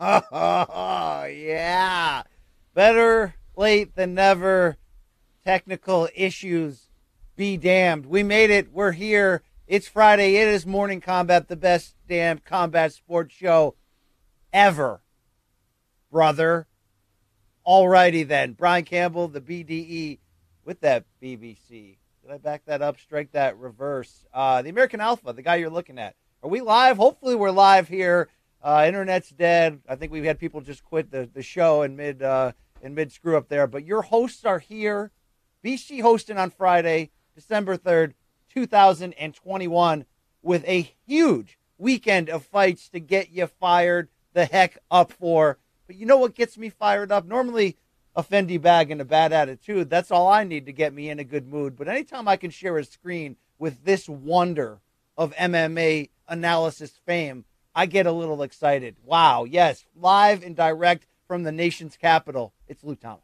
Oh, yeah. Better late than never. Technical issues be damned. We made it. We're here. It's Friday. It is Morning Combat, the best damn combat sports show ever, brother. Alrighty then. Brian Campbell, the BDE, with that BBC. Did I back that up? Strike that reverse. Uh, the American Alpha, the guy you're looking at. Are we live? Hopefully, we're live here. Uh, internet's dead. I think we've had people just quit the, the show in mid uh, in mid screw up there. But your hosts are here. BC hosting on Friday, December third, two thousand and twenty one, with a huge weekend of fights to get you fired the heck up for. But you know what gets me fired up? Normally, a Fendi bag and a bad attitude. That's all I need to get me in a good mood. But anytime I can share a screen with this wonder of MMA analysis fame, I get a little excited. Wow, yes, live and direct from the nation's capital, it's Luke Thomas.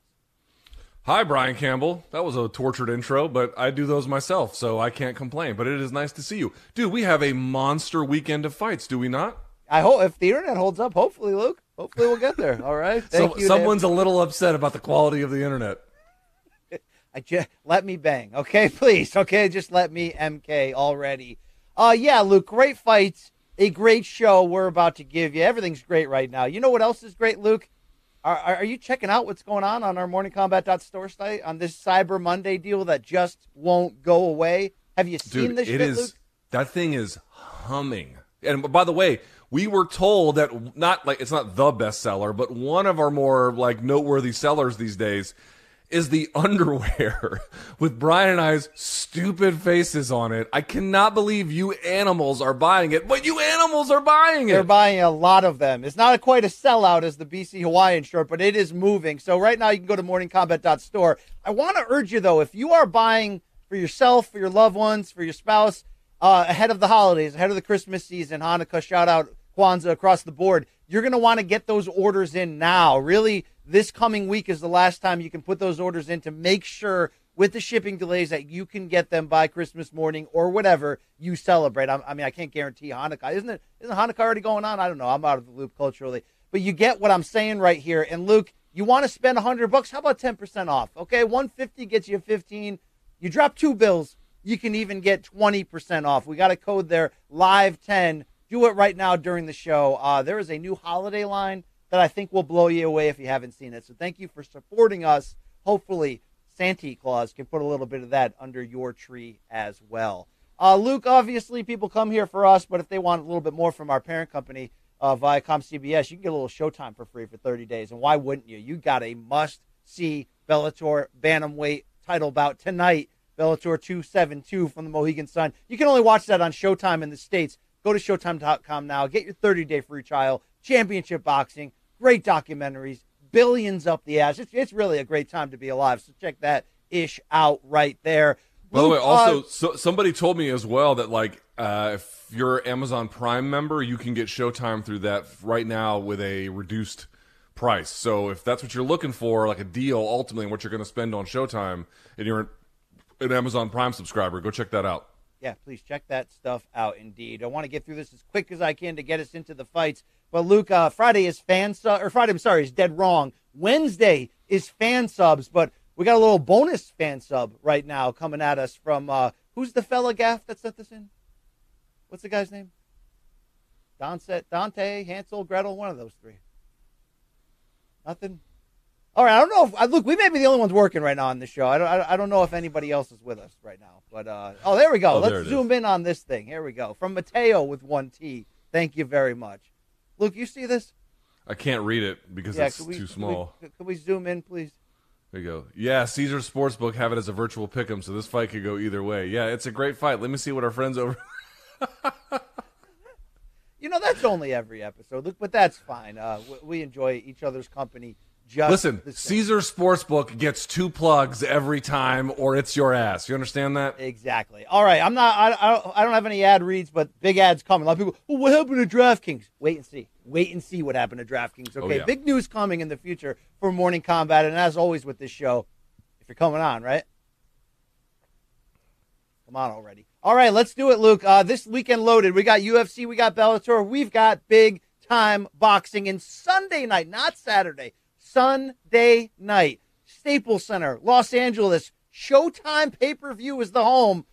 Hi, Brian Campbell. That was a tortured intro, but I do those myself, so I can't complain. But it is nice to see you. Dude, we have a monster weekend of fights, do we not? I hope if the internet holds up, hopefully, Luke. Hopefully, we'll get there. All right. Thank So, you. someone's a little upset about the quality of the internet. I just let me bang, okay, please, okay, just let me MK already. Uh, yeah, Luke, great fights, a great show we're about to give you. Everything's great right now. You know what else is great, Luke? Are, are you checking out what's going on on our morningcombat.store site on this Cyber Monday deal that just won't go away? Have you seen Dude, this it shit, is Luke? that thing is humming. And by the way, we were told that not like it's not the best seller, but one of our more like noteworthy sellers these days is the underwear with Brian and I's stupid faces on it. I cannot believe you animals are buying it, but you animals are buying it. They're buying a lot of them. It's not quite a sellout as the BC Hawaiian shirt, but it is moving. So right now you can go to morningcombat.store. I want to urge you though, if you are buying for yourself, for your loved ones, for your spouse, uh, ahead of the holidays, ahead of the Christmas season, Hanukkah, shout out Kwanzaa across the board, you're going to want to get those orders in now. Really, this coming week is the last time you can put those orders in to make sure with the shipping delays that you can get them by Christmas morning or whatever you celebrate. I, I mean, I can't guarantee Hanukkah. Isn't it? Isn't Hanukkah already going on? I don't know. I'm out of the loop culturally, but you get what I'm saying right here. And Luke, you want to spend 100 bucks? How about 10% off? Okay, 150 gets you 15. You drop two bills, you can even get 20% off. We got a code there, live 10. Do it right now during the show. Uh, there is a new holiday line that I think will blow you away if you haven't seen it. So thank you for supporting us. Hopefully, Santa Claus can put a little bit of that under your tree as well. Uh, Luke, obviously, people come here for us, but if they want a little bit more from our parent company, uh, Viacom CBS, you can get a little Showtime for free for 30 days. And why wouldn't you? You got a must see Bellator Bantamweight title bout tonight. Bellator 272 from the Mohegan Sun. You can only watch that on Showtime in the States. Go to Showtime.com now. Get your 30 day free trial. Championship boxing. Great documentaries. Billions up the ass. It's, it's really a great time to be alive. So check that ish out right there. By the way, also uh, so, somebody told me as well that like uh, if you're an Amazon Prime member, you can get Showtime through that right now with a reduced price. So if that's what you're looking for, like a deal, ultimately, what you're going to spend on Showtime, and you're an Amazon Prime subscriber, go check that out. Yeah, please check that stuff out. Indeed, I want to get through this as quick as I can to get us into the fights. But Luke, uh, Friday is fan sub, or Friday, I'm sorry, is dead wrong. Wednesday is fan subs, but we got a little bonus fan sub right now coming at us from uh, who's the fella gaff that sent this in? What's the guy's name? Dante, Dante, Hansel, Gretel, one of those three. Nothing. All right, I don't know if look. We may be the only ones working right now on the show. I don't. I don't know if anybody else is with us right now. But uh, oh, there we go. Oh, Let's zoom is. in on this thing. Here we go. From Mateo with one T. Thank you very much. Luke, you see this? I can't read it because yeah, it's we, too small. Can we, we zoom in, please? There you go. Yeah, Caesar Sportsbook have it as a virtual pick'em, so this fight could go either way. Yeah, it's a great fight. Let me see what our friends over. you know, that's only every episode, Look, but that's fine. Uh, we enjoy each other's company just Listen, Caesar Sportsbook gets two plugs every time, or it's your ass. You understand that? Exactly. All right, I'm not. I, I don't have any ad reads, but big ads coming. A lot of people. Oh, what happened to DraftKings? Wait and see. Wait and see what happened to DraftKings. Okay, oh, yeah. big news coming in the future for Morning Combat, and as always with this show, if you're coming on, right? Come on already. All right, let's do it, Luke. Uh, this weekend loaded. We got UFC, we got Bellator, we've got big time boxing, and Sunday night, not Saturday. Sunday night. Staples Center, Los Angeles. Showtime pay per view is the home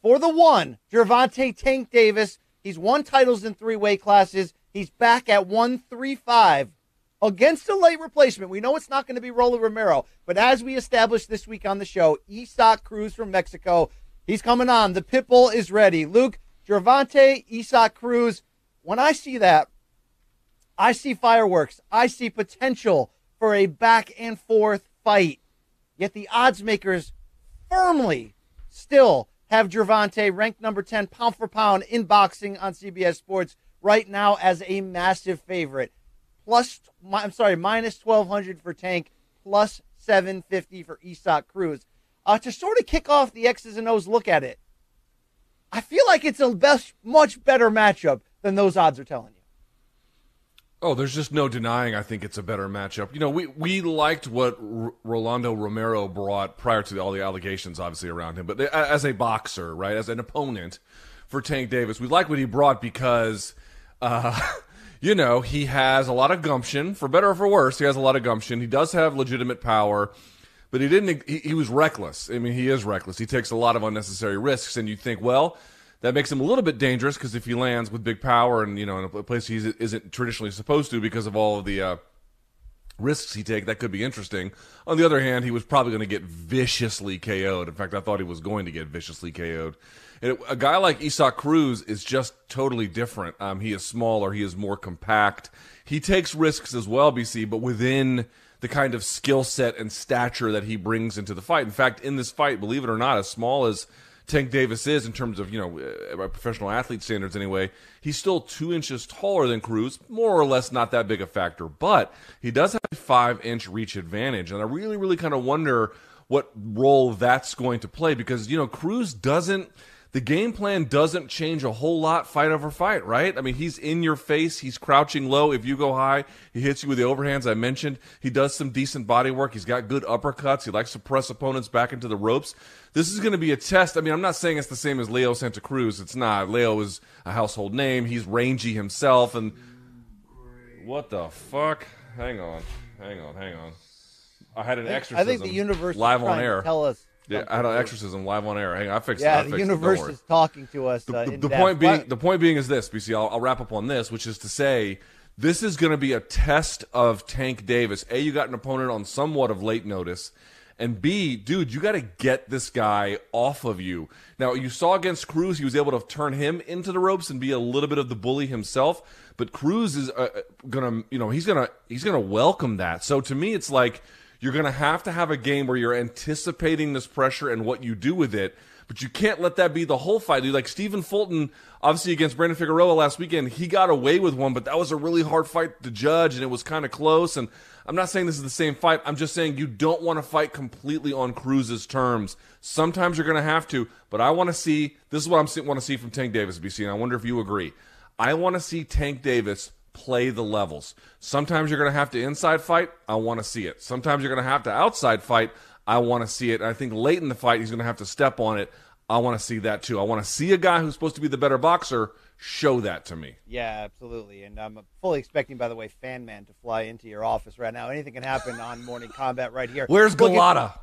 for the one, Gervonta Tank Davis. He's won titles in three weight classes. He's back at 135 against a late replacement. We know it's not going to be Rolly Romero, but as we established this week on the show, Isaac Cruz from Mexico, he's coming on. The Pitbull is ready. Luke, Gervonta, Isaac Cruz. When I see that, I see fireworks. I see potential for a back and forth fight. Yet the odds makers firmly still have Gervonta ranked number 10 pound for pound in boxing on CBS Sports right now as a massive favorite. Plus, I'm sorry, minus 1200 for Tank, plus 750 for Isaac Cruz. Uh, to sort of kick off the X's and O's look at it, I feel like it's a best, much better matchup than those odds are telling you. Oh, there's just no denying. I think it's a better matchup. You know, we we liked what R- Rolando Romero brought prior to all the allegations, obviously around him. But as a boxer, right, as an opponent for Tank Davis, we like what he brought because, uh, you know, he has a lot of gumption, for better or for worse. He has a lot of gumption. He does have legitimate power, but he didn't. He, he was reckless. I mean, he is reckless. He takes a lot of unnecessary risks, and you think, well that makes him a little bit dangerous because if he lands with big power and you know in a place he isn't traditionally supposed to because of all of the uh, risks he take, that could be interesting. On the other hand, he was probably going to get viciously KO'd. In fact, I thought he was going to get viciously KO'd. And a guy like Isaac Cruz is just totally different. Um, he is smaller, he is more compact. He takes risks as well, BC, but within the kind of skill set and stature that he brings into the fight. In fact, in this fight, believe it or not, as small as Tank Davis is in terms of you know uh, professional athlete standards anyway. He's still two inches taller than Cruz, more or less not that big a factor, but he does have a five inch reach advantage, and I really really kind of wonder what role that's going to play because you know Cruz doesn't the game plan doesn't change a whole lot fight over fight, right? I mean, he's in your face, he's crouching low. If you go high, he hits you with the overhands I mentioned. He does some decent body work. He's got good uppercuts. He likes to press opponents back into the ropes. This is going to be a test. I mean, I'm not saying it's the same as Leo Santa Cruz. It's not. Leo is a household name. He's rangy himself and what the fuck? Hang on. Hang on. Hang on. I had an exorcism. I think the universe live on air. tell us yeah, I had an exorcism live on air. Hang on, I fixed yeah, it. Yeah, the universe is talking to us. The, uh, the, the point being, the point being is this, BC. I'll, I'll wrap up on this, which is to say, this is going to be a test of Tank Davis. A, you got an opponent on somewhat of late notice, and B, dude, you got to get this guy off of you. Now, you saw against Cruz, he was able to turn him into the ropes and be a little bit of the bully himself. But Cruz is uh, gonna, you know, he's gonna he's gonna welcome that. So to me, it's like you're going to have to have a game where you're anticipating this pressure and what you do with it, but you can't let that be the whole fight. Like Stephen Fulton, obviously against Brandon Figueroa last weekend, he got away with one, but that was a really hard fight to judge, and it was kind of close. And I'm not saying this is the same fight. I'm just saying you don't want to fight completely on Cruz's terms. Sometimes you're going to have to, but I want to see. This is what I want to see from Tank Davis, BC, and I wonder if you agree. I want to see Tank Davis play the levels. Sometimes you're going to have to inside fight. I want to see it. Sometimes you're going to have to outside fight. I want to see it. And I think late in the fight, he's going to have to step on it. I want to see that too. I want to see a guy who's supposed to be the better boxer show that to me. Yeah, absolutely. And I'm fully expecting, by the way, Fan Man to fly into your office right now. Anything can happen on Morning Combat right here. Where's Galata?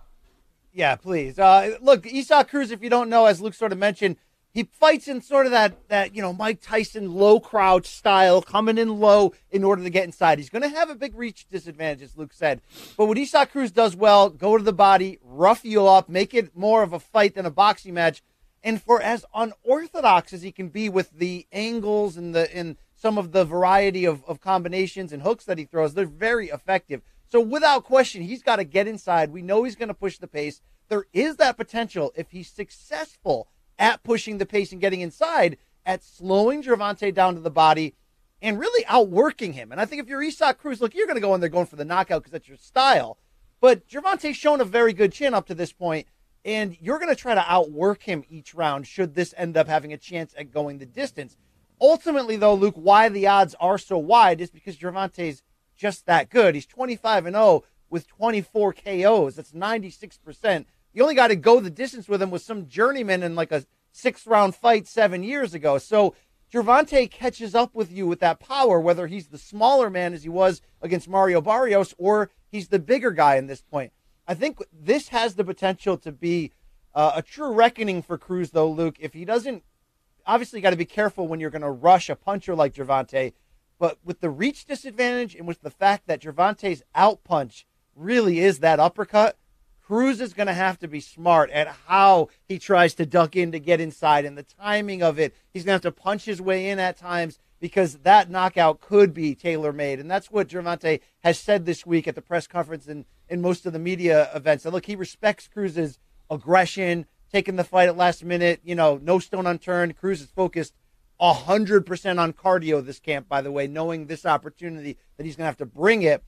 Yeah, please. Uh, look, Isaac Cruz, if you don't know, as Luke sort of mentioned, he fights in sort of that that you know Mike Tyson low crouch style, coming in low in order to get inside. He's going to have a big reach disadvantage, as Luke said. But what Isaac Cruz does well, go to the body, rough you up, make it more of a fight than a boxing match. And for as unorthodox as he can be with the angles and the in some of the variety of, of combinations and hooks that he throws, they're very effective. So without question, he's got to get inside. We know he's going to push the pace. There is that potential if he's successful at pushing the pace and getting inside, at slowing Gervonta down to the body and really outworking him. And I think if you're Isaac Cruz, look, you're going to go in there going for the knockout because that's your style. But Gervonta's shown a very good chin up to this point, and you're going to try to outwork him each round should this end up having a chance at going the distance. Ultimately, though, Luke, why the odds are so wide is because Gervonta's just that good. He's 25 and 0 with 24 KOs. That's 96%. You only got to go the distance with him with some journeyman in like a sixth round fight seven years ago. So Gervonta catches up with you with that power, whether he's the smaller man as he was against Mario Barrios or he's the bigger guy in this point. I think this has the potential to be uh, a true reckoning for Cruz, though, Luke. If he doesn't, obviously, got to be careful when you're going to rush a puncher like Gervonta. But with the reach disadvantage and with the fact that Gervonta's out punch really is that uppercut, Cruz is going to have to be smart at how he tries to duck in to get inside and the timing of it. He's going to have to punch his way in at times because that knockout could be tailor made. And that's what Gervonta has said this week at the press conference and in most of the media events. And look, he respects Cruz's aggression, taking the fight at last minute, you know, no stone unturned. Cruz is focused 100% on cardio this camp, by the way, knowing this opportunity that he's going to have to bring it.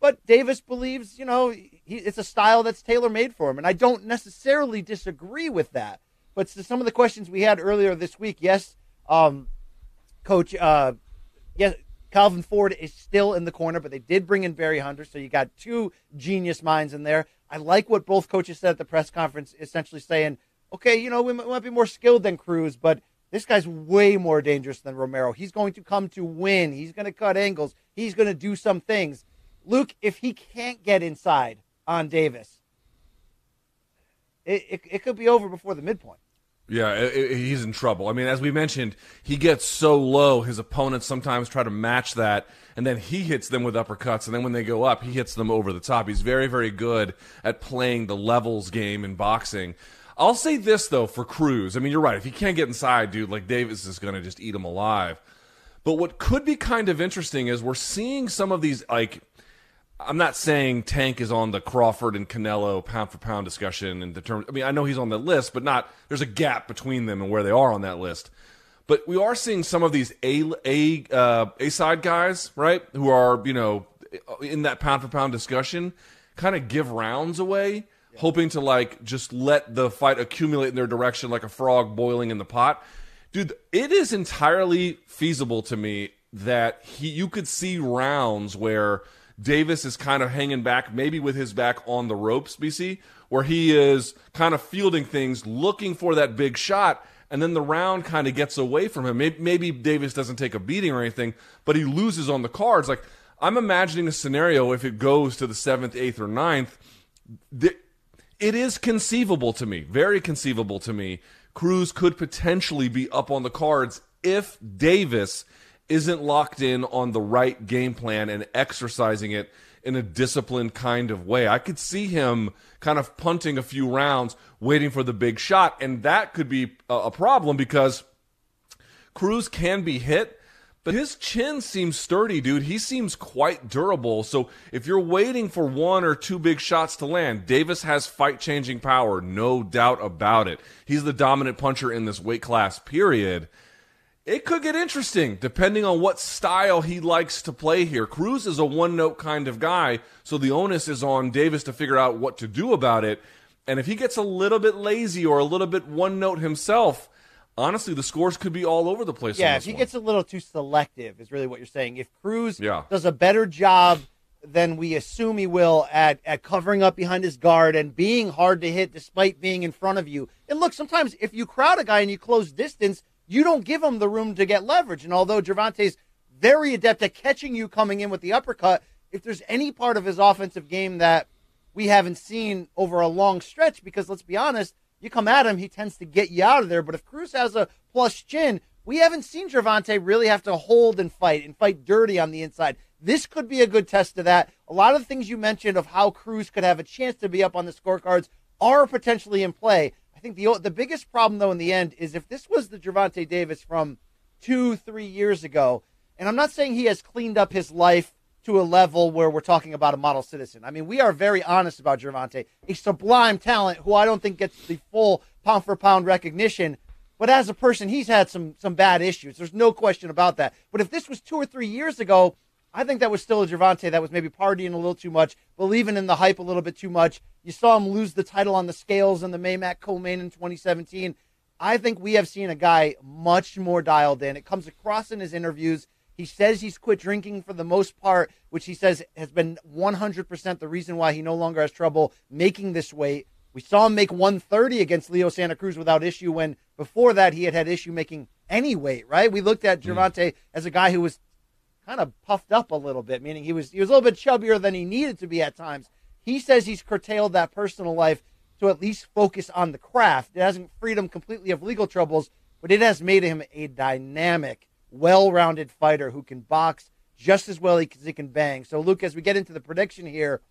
But Davis believes, you know, he, it's a style that's tailor made for him. And I don't necessarily disagree with that. But some of the questions we had earlier this week, yes, um, Coach, uh, yes, Calvin Ford is still in the corner, but they did bring in Barry Hunter. So you got two genius minds in there. I like what both coaches said at the press conference, essentially saying, okay, you know, we might be more skilled than Cruz, but this guy's way more dangerous than Romero. He's going to come to win. He's going to cut angles. He's going to do some things. Luke, if he can't get inside on Davis, it, it, it could be over before the midpoint. Yeah, it, it, he's in trouble. I mean, as we mentioned, he gets so low, his opponents sometimes try to match that, and then he hits them with uppercuts, and then when they go up, he hits them over the top. He's very, very good at playing the levels game in boxing. I'll say this, though, for Cruz. I mean, you're right. If he can't get inside, dude, like Davis is going to just eat him alive. But what could be kind of interesting is we're seeing some of these, like, I'm not saying Tank is on the Crawford and Canelo pound for pound discussion and determine. I mean, I know he's on the list, but not. There's a gap between them and where they are on that list. But we are seeing some of these a a uh, a side guys, right, who are you know in that pound for pound discussion, kind of give rounds away, yeah. hoping to like just let the fight accumulate in their direction like a frog boiling in the pot. Dude, it is entirely feasible to me that he you could see rounds where Davis is kind of hanging back, maybe with his back on the ropes, BC, where he is kind of fielding things, looking for that big shot, and then the round kind of gets away from him. Maybe, Davis doesn't take a beating or anything, but he loses on the cards. Like, I'm imagining a scenario if it goes to the seventh, eighth, or ninth. It is conceivable to me, very conceivable to me. Cruz could potentially be up on the cards if Davis isn't locked in on the right game plan and exercising it in a disciplined kind of way. I could see him kind of punting a few rounds, waiting for the big shot, and that could be a problem because Cruz can be hit, but his chin seems sturdy, dude. He seems quite durable. So if you're waiting for one or two big shots to land, Davis has fight changing power, no doubt about it. He's the dominant puncher in this weight class, period it could get interesting depending on what style he likes to play here. Cruz is a one note kind of guy, so the onus is on Davis to figure out what to do about it. And if he gets a little bit lazy or a little bit one note himself, honestly, the scores could be all over the place. Yeah, if he one. gets a little too selective, is really what you're saying. If Cruz yeah. does a better job than we assume he will at, at covering up behind his guard and being hard to hit despite being in front of you. And look, sometimes if you crowd a guy and you close distance, you don't give him the room to get leverage. And although Gervonta's very adept at catching you coming in with the uppercut, if there's any part of his offensive game that we haven't seen over a long stretch, because let's be honest, you come at him, he tends to get you out of there. But if Cruz has a plus chin, we haven't seen Gervonta really have to hold and fight and fight dirty on the inside. This could be a good test of that. A lot of the things you mentioned of how Cruz could have a chance to be up on the scorecards are potentially in play. I think the the biggest problem though in the end is if this was the Gervonta Davis from two, three years ago, and I'm not saying he has cleaned up his life to a level where we're talking about a model citizen. I mean, we are very honest about Gervonta, a sublime talent who I don't think gets the full pound for pound recognition. But as a person, he's had some some bad issues. There's no question about that. But if this was two or three years ago, I think that was still a Gervonta that was maybe partying a little too much, believing in the hype a little bit too much. You saw him lose the title on the scales in the Maymac co-main in 2017. I think we have seen a guy much more dialed in. It comes across in his interviews. He says he's quit drinking for the most part, which he says has been 100% the reason why he no longer has trouble making this weight. We saw him make 130 against Leo Santa Cruz without issue when before that he had had issue making any weight, right? We looked at Gervonta mm. as a guy who was kind of puffed up a little bit, meaning he was he was a little bit chubbier than he needed to be at times. He says he's curtailed that personal life to at least focus on the craft. It hasn't freed him completely of legal troubles, but it has made him a dynamic, well-rounded fighter who can box just as well as he can bang. So, Luke, as we get into the prediction here,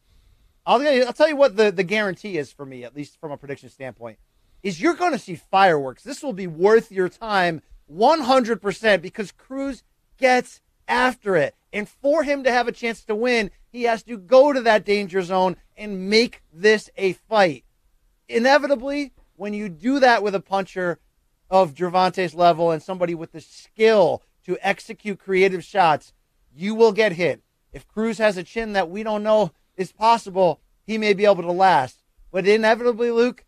I'll, I'll tell you what the, the guarantee is for me, at least from a prediction standpoint, is you're going to see fireworks. This will be worth your time 100% because Cruz gets after it. And for him to have a chance to win, he has to go to that danger zone and make this a fight. Inevitably, when you do that with a puncher of Gervonta's level and somebody with the skill to execute creative shots, you will get hit. If Cruz has a chin that we don't know is possible, he may be able to last. But inevitably, Luke,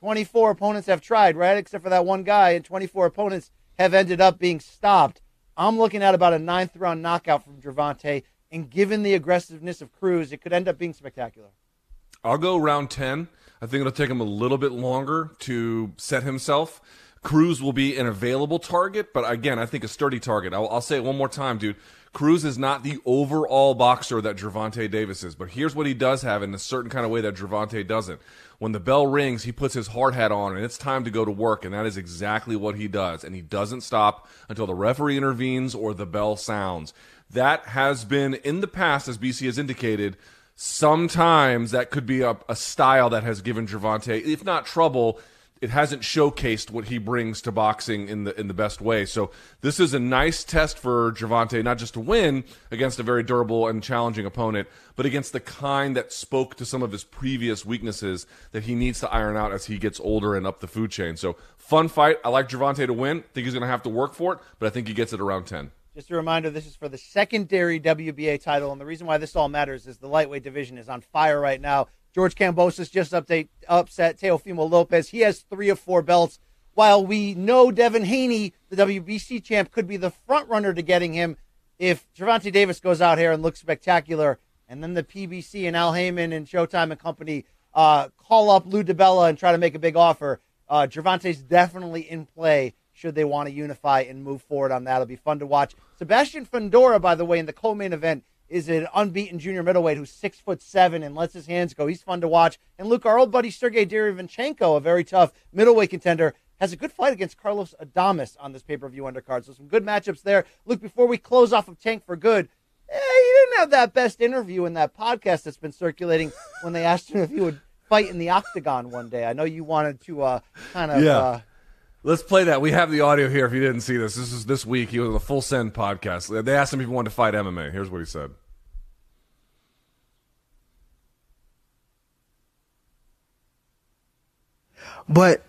24 opponents have tried, right? Except for that one guy, and 24 opponents have ended up being stopped. I'm looking at about a ninth round knockout from Gervonta, and given the aggressiveness of Cruz, it could end up being spectacular. I'll go round 10. I think it'll take him a little bit longer to set himself. Cruz will be an available target, but again, I think a sturdy target. I'll, I'll say it one more time, dude. Cruz is not the overall boxer that Gervonta Davis is, but here's what he does have in a certain kind of way that Gervonta doesn't. When the bell rings, he puts his hard hat on and it's time to go to work, and that is exactly what he does. And he doesn't stop until the referee intervenes or the bell sounds. That has been in the past, as BC has indicated, sometimes that could be a, a style that has given Gervonta, if not trouble, it hasn't showcased what he brings to boxing in the in the best way. So this is a nice test for Gervonta, not just to win against a very durable and challenging opponent, but against the kind that spoke to some of his previous weaknesses that he needs to iron out as he gets older and up the food chain. So fun fight. I like Gervonta to win. think he's going to have to work for it, but I think he gets it around ten. Just a reminder, this is for the secondary WBA title, and the reason why this all matters is the lightweight division is on fire right now. George Kambosos just update, upset Teofimo Lopez. He has three of four belts. While we know Devin Haney, the WBC champ, could be the front runner to getting him if Gervonta Davis goes out here and looks spectacular, and then the PBC and Al Haymon and Showtime and company uh, call up Lou DiBella and try to make a big offer, uh, Gervonta's definitely in play should they want to unify and move forward on that. It'll be fun to watch. Sebastian Fundora, by the way, in the co-main event, is an unbeaten junior middleweight who's six foot seven and lets his hands go. He's fun to watch. And Luke, our old buddy Sergey Derevyanchenko, a very tough middleweight contender, has a good fight against Carlos Adames on this pay per view undercard. So some good matchups there. Luke, before we close off of Tank for good, eh, he didn't have that best interview in that podcast that's been circulating when they asked him if he would fight in the octagon one day. I know you wanted to uh, kind of. Yeah. Uh, Let's play that. We have the audio here. If you didn't see this, this is this week. He was on the Full Send podcast. They asked him if he wanted to fight MMA. Here's what he said. But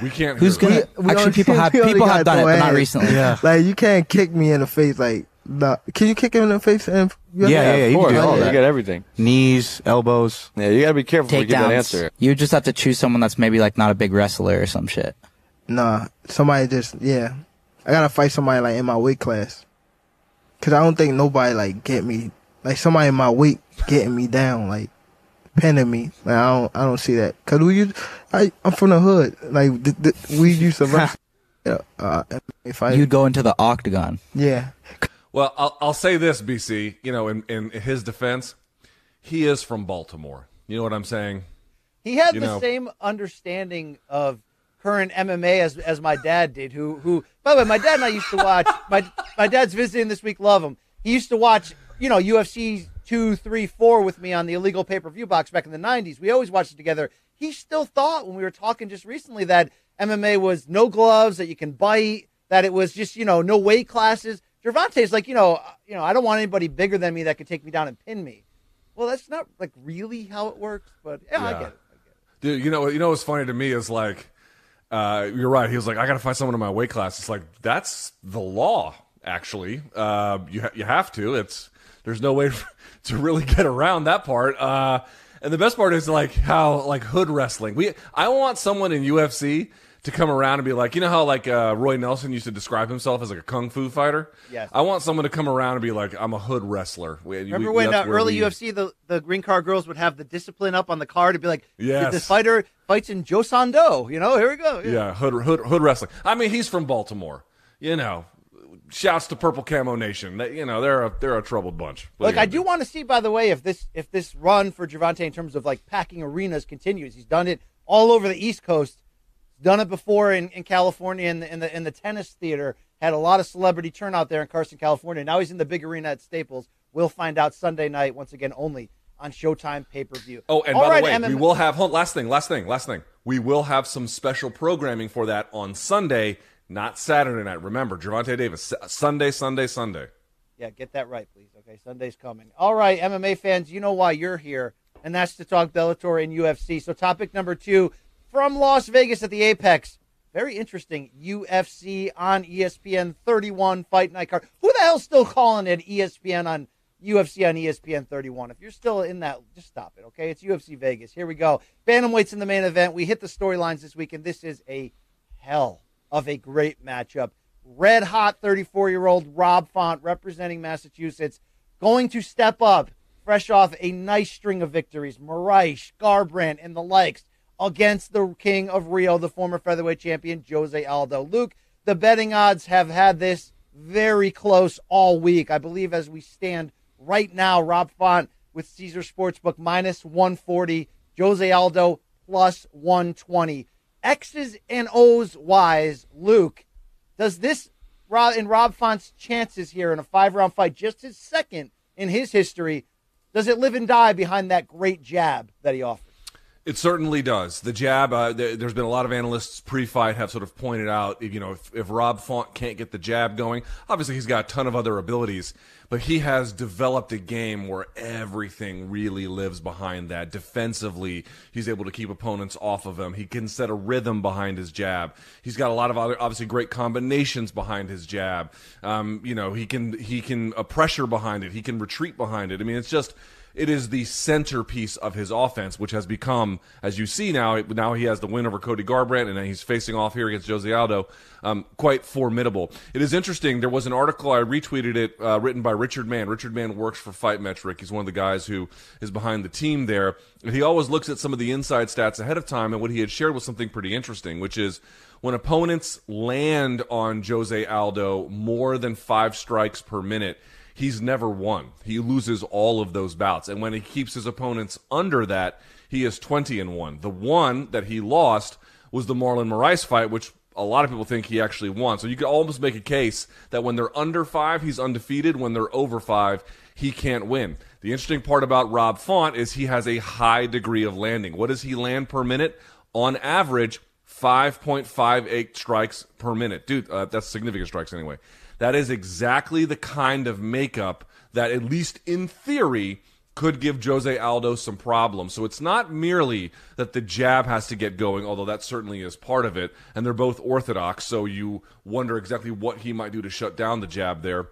we can't. Who's gonna? We, we actually, people have people have done it, but not recently. Yeah. Like you can't kick me in the face. Like, no. can you kick him in the face? And yeah, yeah, yeah, you can do all that. You got everything. Knees, elbows. Yeah, you gotta be careful Take before you get that answer. You just have to choose someone that's maybe like not a big wrestler or some shit. Nah, somebody just yeah. I gotta fight somebody like in my weight class. Cause I don't think nobody like get me like somebody in my weight getting me down like pinning me. Like, I don't, I don't see that. Cause we use, I, I'm from the hood. Like, th- th- we used to run. yeah, uh, if I, You'd go into the octagon. Yeah. Well, I'll, I'll say this, BC. You know, in, in his defense, he is from Baltimore. You know what I'm saying? He had you the know. same understanding of current MMA as as my dad did. Who who? By the way, my dad and I used to watch. my my dad's visiting this week. Love him. He used to watch. You know, UFC two, three, four with me on the illegal pay per view box back in the '90s. We always watched it together. He still thought when we were talking just recently that MMA was no gloves, that you can bite, that it was just you know no weight classes. Gervonta's like you know you know I don't want anybody bigger than me that could take me down and pin me. Well, that's not like really how it works, but yeah, I Yeah. get it. Dude, you know, you know what's funny to me is like, uh, you're right. He was like, I got to find someone in my weight class. It's like that's the law. Actually, uh, you ha- you have to. It's there's no way to really get around that part. Uh, and the best part is like how like hood wrestling. We I want someone in UFC to come around and be like, you know how like uh, Roy Nelson used to describe himself as like a kung fu fighter. Yes. I want someone to come around and be like, I'm a hood wrestler. We, Remember we- when uh, early we- UFC the the green car girls would have the discipline up on the card to be like, Yes. this fighter fights in Josando. You know, here we go. Yeah, hood, hood, hood wrestling. I mean, he's from Baltimore. You know, shouts to Purple Camo Nation. They, you know, they're a they're a troubled bunch. What Look, I do want to see, by the way, if this if this run for Gervonta in terms of like packing arenas continues. He's done it all over the East Coast. He's done it before in, in California in the, in the in the tennis theater. Had a lot of celebrity turnout there in Carson, California. Now he's in the big arena at Staples. We'll find out Sunday night once again only on Showtime pay per view. Oh, and by the way, we will have hold, last thing, last thing, last thing. We will have some special programming for that on Sunday, not Saturday night. Remember, Gervonta Davis, Sunday, Sunday, Sunday. Yeah, get that right, please. Okay, Sunday's coming. All right, MMA fans, you know why you're here, and that's to talk Bellator and UFC. So, topic number two from Las Vegas at the Apex. Very interesting. UFC on ESPN 31 Fight Night card. Who the hell's still calling it ESPN on UFC on ESPN 31? If you're still in that, just stop it, okay? It's UFC Vegas. Here we go. Bantamweight's in the main event. We hit the storylines this week, and this is a hell of a great matchup. Red hot 34 year old Rob Font representing Massachusetts going to step up fresh off a nice string of victories. Moraes, Garbrandt, and the likes against the king of Rio, the former featherweight champion, Jose Aldo. Luke, the betting odds have had this very close all week. I believe as we stand right now, Rob Font with Caesar Sportsbook minus 140, Jose Aldo plus 120. X's and O's wise, Luke, does this Rob in Rob Font's chances here in a five round fight, just his second in his history, does it live and die behind that great jab that he offers? It certainly does. The jab. Uh, th- there's been a lot of analysts pre-fight have sort of pointed out, you know, if, if Rob Font can't get the jab going, obviously he's got a ton of other abilities, but he has developed a game where everything really lives behind that. Defensively, he's able to keep opponents off of him. He can set a rhythm behind his jab. He's got a lot of other, obviously, great combinations behind his jab. Um, you know, he can he can uh, pressure behind it. He can retreat behind it. I mean, it's just it is the centerpiece of his offense, which has become, as you see now, now he has the win over Cody Garbrandt, and he's facing off here against Jose Aldo, um, quite formidable. It is interesting. There was an article I retweeted it, uh, written by Richard Mann. Richard Mann works for Fight Metric. He's one of the guys who is behind the team there, and he always looks at some of the inside stats ahead of time. And what he had shared was something pretty interesting, which is when opponents land on Jose Aldo more than five strikes per minute he's never won. He loses all of those bouts. And when he keeps his opponents under that, he is 20 and 1. The one that he lost was the Marlon Moraes fight, which a lot of people think he actually won. So you could almost make a case that when they're under 5, he's undefeated. When they're over 5, he can't win. The interesting part about Rob Font is he has a high degree of landing. What does he land per minute? On average, 5.58 strikes per minute. Dude, uh, that's significant strikes anyway. That is exactly the kind of makeup that, at least in theory, could give Jose Aldo some problems. So it's not merely that the jab has to get going, although that certainly is part of it. And they're both orthodox, so you wonder exactly what he might do to shut down the jab there.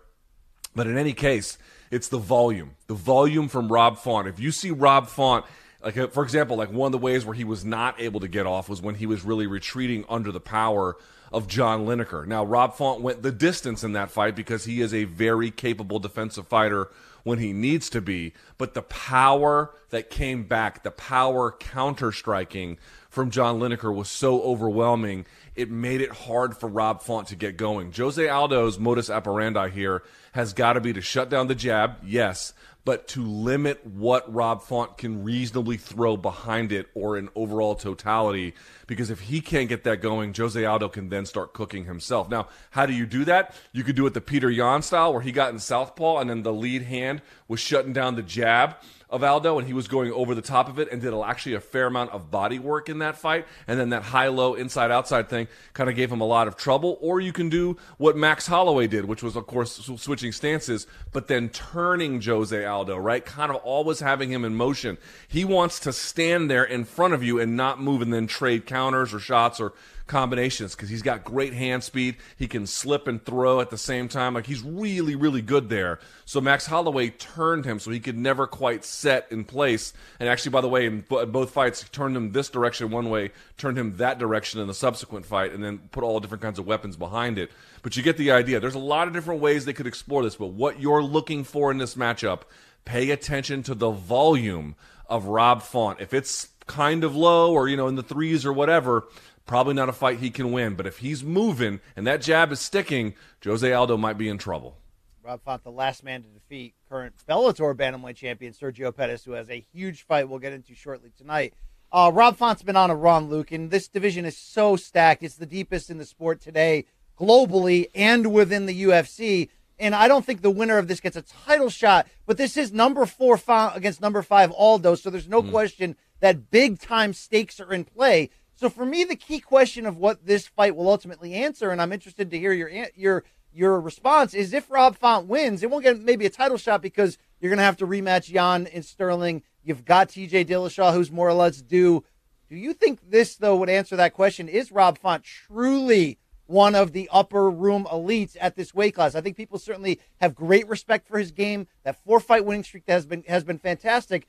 But in any case, it's the volume. The volume from Rob Font. If you see Rob Font, like uh, for example, like one of the ways where he was not able to get off was when he was really retreating under the power of John Lineker. Now, Rob Font went the distance in that fight because he is a very capable defensive fighter when he needs to be. But the power that came back, the power counter striking from John Lineker was so overwhelming, it made it hard for Rob Font to get going. Jose Aldo's modus operandi here has got to be to shut down the jab, yes, but to limit what Rob Font can reasonably throw behind it or in overall totality. Because if he can't get that going, Jose Aldo can then start cooking himself. Now, how do you do that? You could do it the Peter Yan style, where he got in southpaw and then the lead hand was shutting down the jab of Aldo, and he was going over the top of it and did actually a fair amount of body work in that fight. And then that high low inside outside thing kind of gave him a lot of trouble. Or you can do what Max Holloway did, which was, of course, switching stances, but then turning Jose Aldo, right? Kind of always having him in motion. He wants to stand there in front of you and not move and then trade counters or shots or combinations because he's got great hand speed. He can slip and throw at the same time. Like he's really, really good there. So Max Holloway turned him so he could never quite set in place. And actually, by the way, in both fights, turned him this direction one way, turned him that direction in the subsequent fight, and then put all different kinds of weapons behind it. But you get the idea. There's a lot of different ways they could explore this. But what you're looking for in this matchup, pay attention to the volume of Rob Font. If it's kind of low or, you know, in the threes or whatever, Probably not a fight he can win, but if he's moving and that jab is sticking, Jose Aldo might be in trouble. Rob Font, the last man to defeat current Bellator bantamweight champion Sergio Pettis, who has a huge fight we'll get into shortly tonight. Uh, Rob Font's been on a run, Luke, and this division is so stacked. It's the deepest in the sport today, globally and within the UFC. And I don't think the winner of this gets a title shot, but this is number four against number five Aldo, so there's no mm. question that big time stakes are in play. So for me, the key question of what this fight will ultimately answer, and I'm interested to hear your your your response, is if Rob Font wins, it won't get maybe a title shot because you're going to have to rematch Yan and Sterling. You've got T.J. Dillashaw, who's more or less due. Do you think this though would answer that question? Is Rob Font truly one of the upper room elites at this weight class? I think people certainly have great respect for his game. That four fight winning streak has been has been fantastic.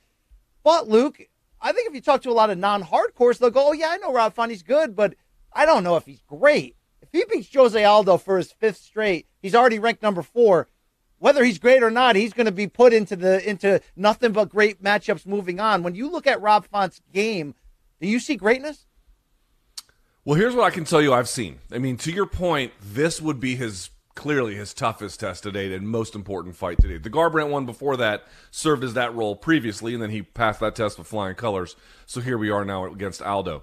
But Luke, I think if you talk to a lot of non-hardcores, they'll go, "Oh yeah, I know Rob Fonty's good, but I don't know if he's great." If he beats Jose Aldo for his fifth straight, he's already ranked number four. Whether he's great or not, he's going to be put into the into nothing but great matchups moving on. When you look at Rob Font's game, do you see greatness? Well, here's what I can tell you I've seen. I mean, to your point, this would be his clearly his toughest test to date and most important fight to date. The Garbrandt one before that served as that role previously, and then he passed that test with flying colors. So here we are now against Aldo.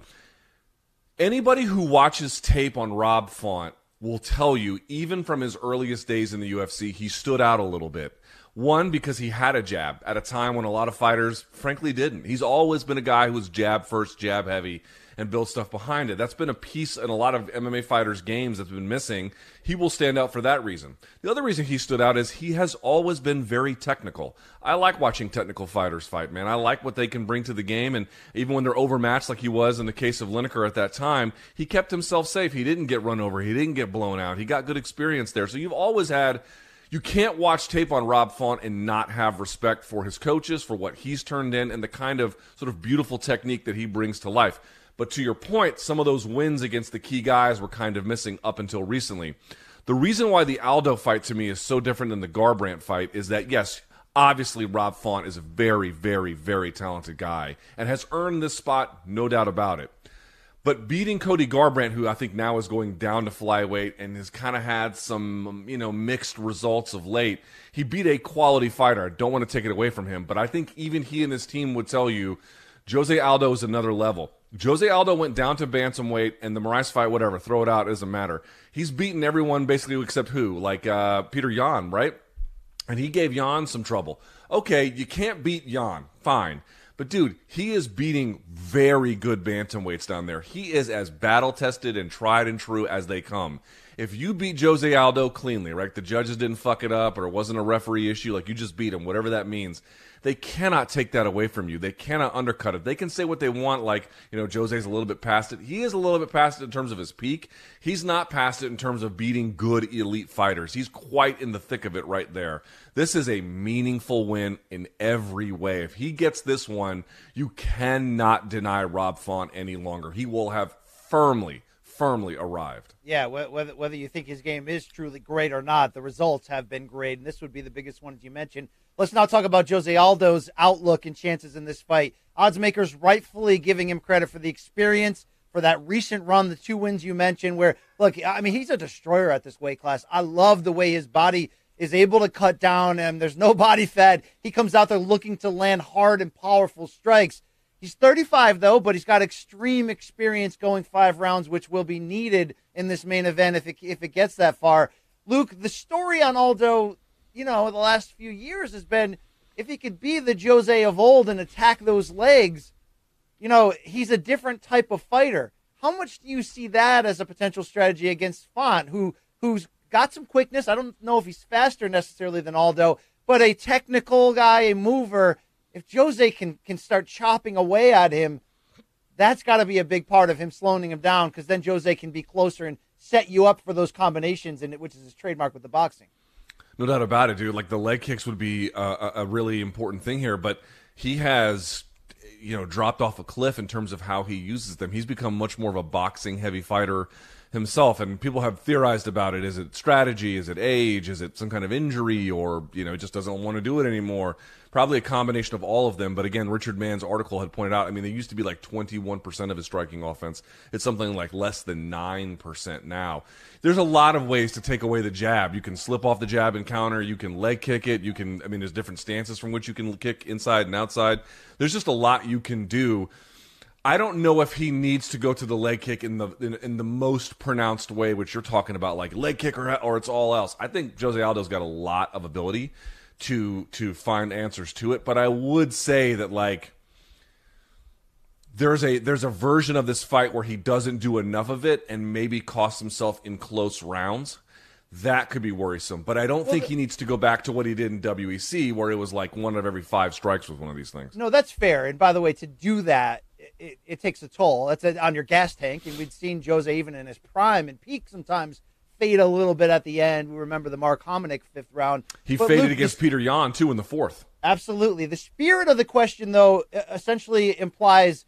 Anybody who watches tape on Rob Font will tell you, even from his earliest days in the UFC, he stood out a little bit. One, because he had a jab at a time when a lot of fighters, frankly, didn't. He's always been a guy who was jab first, jab heavy and build stuff behind it. That's been a piece in a lot of MMA fighters' games that's been missing. He will stand out for that reason. The other reason he stood out is he has always been very technical. I like watching technical fighters fight, man. I like what they can bring to the game, and even when they're overmatched, like he was in the case of Lineker at that time, he kept himself safe. He didn't get run over. He didn't get blown out. He got good experience there. So you've always had you can't watch tape on Rob Font and not have respect for his coaches, for what he's turned in, and the kind of sort of beautiful technique that he brings to life. But to your point, some of those wins against the key guys were kind of missing up until recently. The reason why the Aldo fight to me is so different than the Garbrandt fight is that, yes, obviously Rob Font is a very, very, very talented guy and has earned this spot, no doubt about it. But beating Cody Garbrandt, who I think now is going down to flyweight and has kind of had some, you know, mixed results of late, he beat a quality fighter. I don't want to take it away from him, but I think even he and his team would tell you Jose Aldo is another level. Jose Aldo went down to bantamweight, and the Moraes fight, whatever, throw it out, doesn't matter. He's beaten everyone basically except who, like uh, Peter Yan, right? And he gave Yan some trouble. Okay, you can't beat Yan, fine. But dude, he is beating very good bantamweights down there. He is as battle tested and tried and true as they come. If you beat Jose Aldo cleanly, right? The judges didn't fuck it up or it wasn't a referee issue, like you just beat him, whatever that means they cannot take that away from you. They cannot undercut it. They can say what they want, like, you know, Jose's a little bit past it. He is a little bit past it in terms of his peak. He's not past it in terms of beating good elite fighters. He's quite in the thick of it right there. This is a meaningful win in every way. If he gets this one, you cannot deny Rob Font any longer. He will have firmly firmly arrived. Yeah, whether whether you think his game is truly great or not, the results have been great, and this would be the biggest one as you mentioned. Let's now talk about Jose Aldo's outlook and chances in this fight. Odds makers rightfully giving him credit for the experience, for that recent run, the two wins you mentioned. Where look, I mean, he's a destroyer at this weight class. I love the way his body is able to cut down and There's no body fat. He comes out there looking to land hard and powerful strikes. He's 35 though, but he's got extreme experience going five rounds, which will be needed in this main event if it if it gets that far. Luke, the story on Aldo, you know, the last few years has been if he could be the Jose of old and attack those legs, you know, he's a different type of fighter. How much do you see that as a potential strategy against Font, who who's got some quickness? I don't know if he's faster necessarily than Aldo, but a technical guy, a mover if Jose can can start chopping away at him, that's got to be a big part of him slowing him down because then Jose can be closer and set you up for those combinations, and which is his trademark with the boxing. No doubt about it, dude. Like the leg kicks would be a, a really important thing here, but he has you know dropped off a cliff in terms of how he uses them. He's become much more of a boxing heavy fighter himself and people have theorized about it. Is it strategy? Is it age? Is it some kind of injury? Or you know just doesn't want to do it anymore. Probably a combination of all of them. But again richard mann's article had pointed out i mean they used to be like 21% of his striking offense. It's something like less than 9% now. There's a lot of ways to take away the jab. You can slip off the jab and counter you can leg kick it. You can i mean there's different stances from which you can kick inside and outside. There's just a lot you can do I don't know if he needs to go to the leg kick in the in, in, the most pronounced way, which you're talking about, like leg kick or, or it's all else. I think Jose Aldo's got a lot of ability to to find answers to it, but I would say that like there's a there's a version of this fight where he doesn't do enough of it and maybe costs himself in close rounds. That could be worrisome, but I don't well, think he needs to go back to what he did in WEC, where it was like one of every five strikes was one of these things. No, that's fair. And by the way, to do that, it, it takes a toll. That's a, on your gas tank, and we'd seen Jose even in his prime and peak sometimes fade a little bit at the end. We remember the Mark Hominick fifth round. He but faded Luke, against the, Petr Yan too in the fourth. Absolutely. The spirit of the question, though, essentially implies: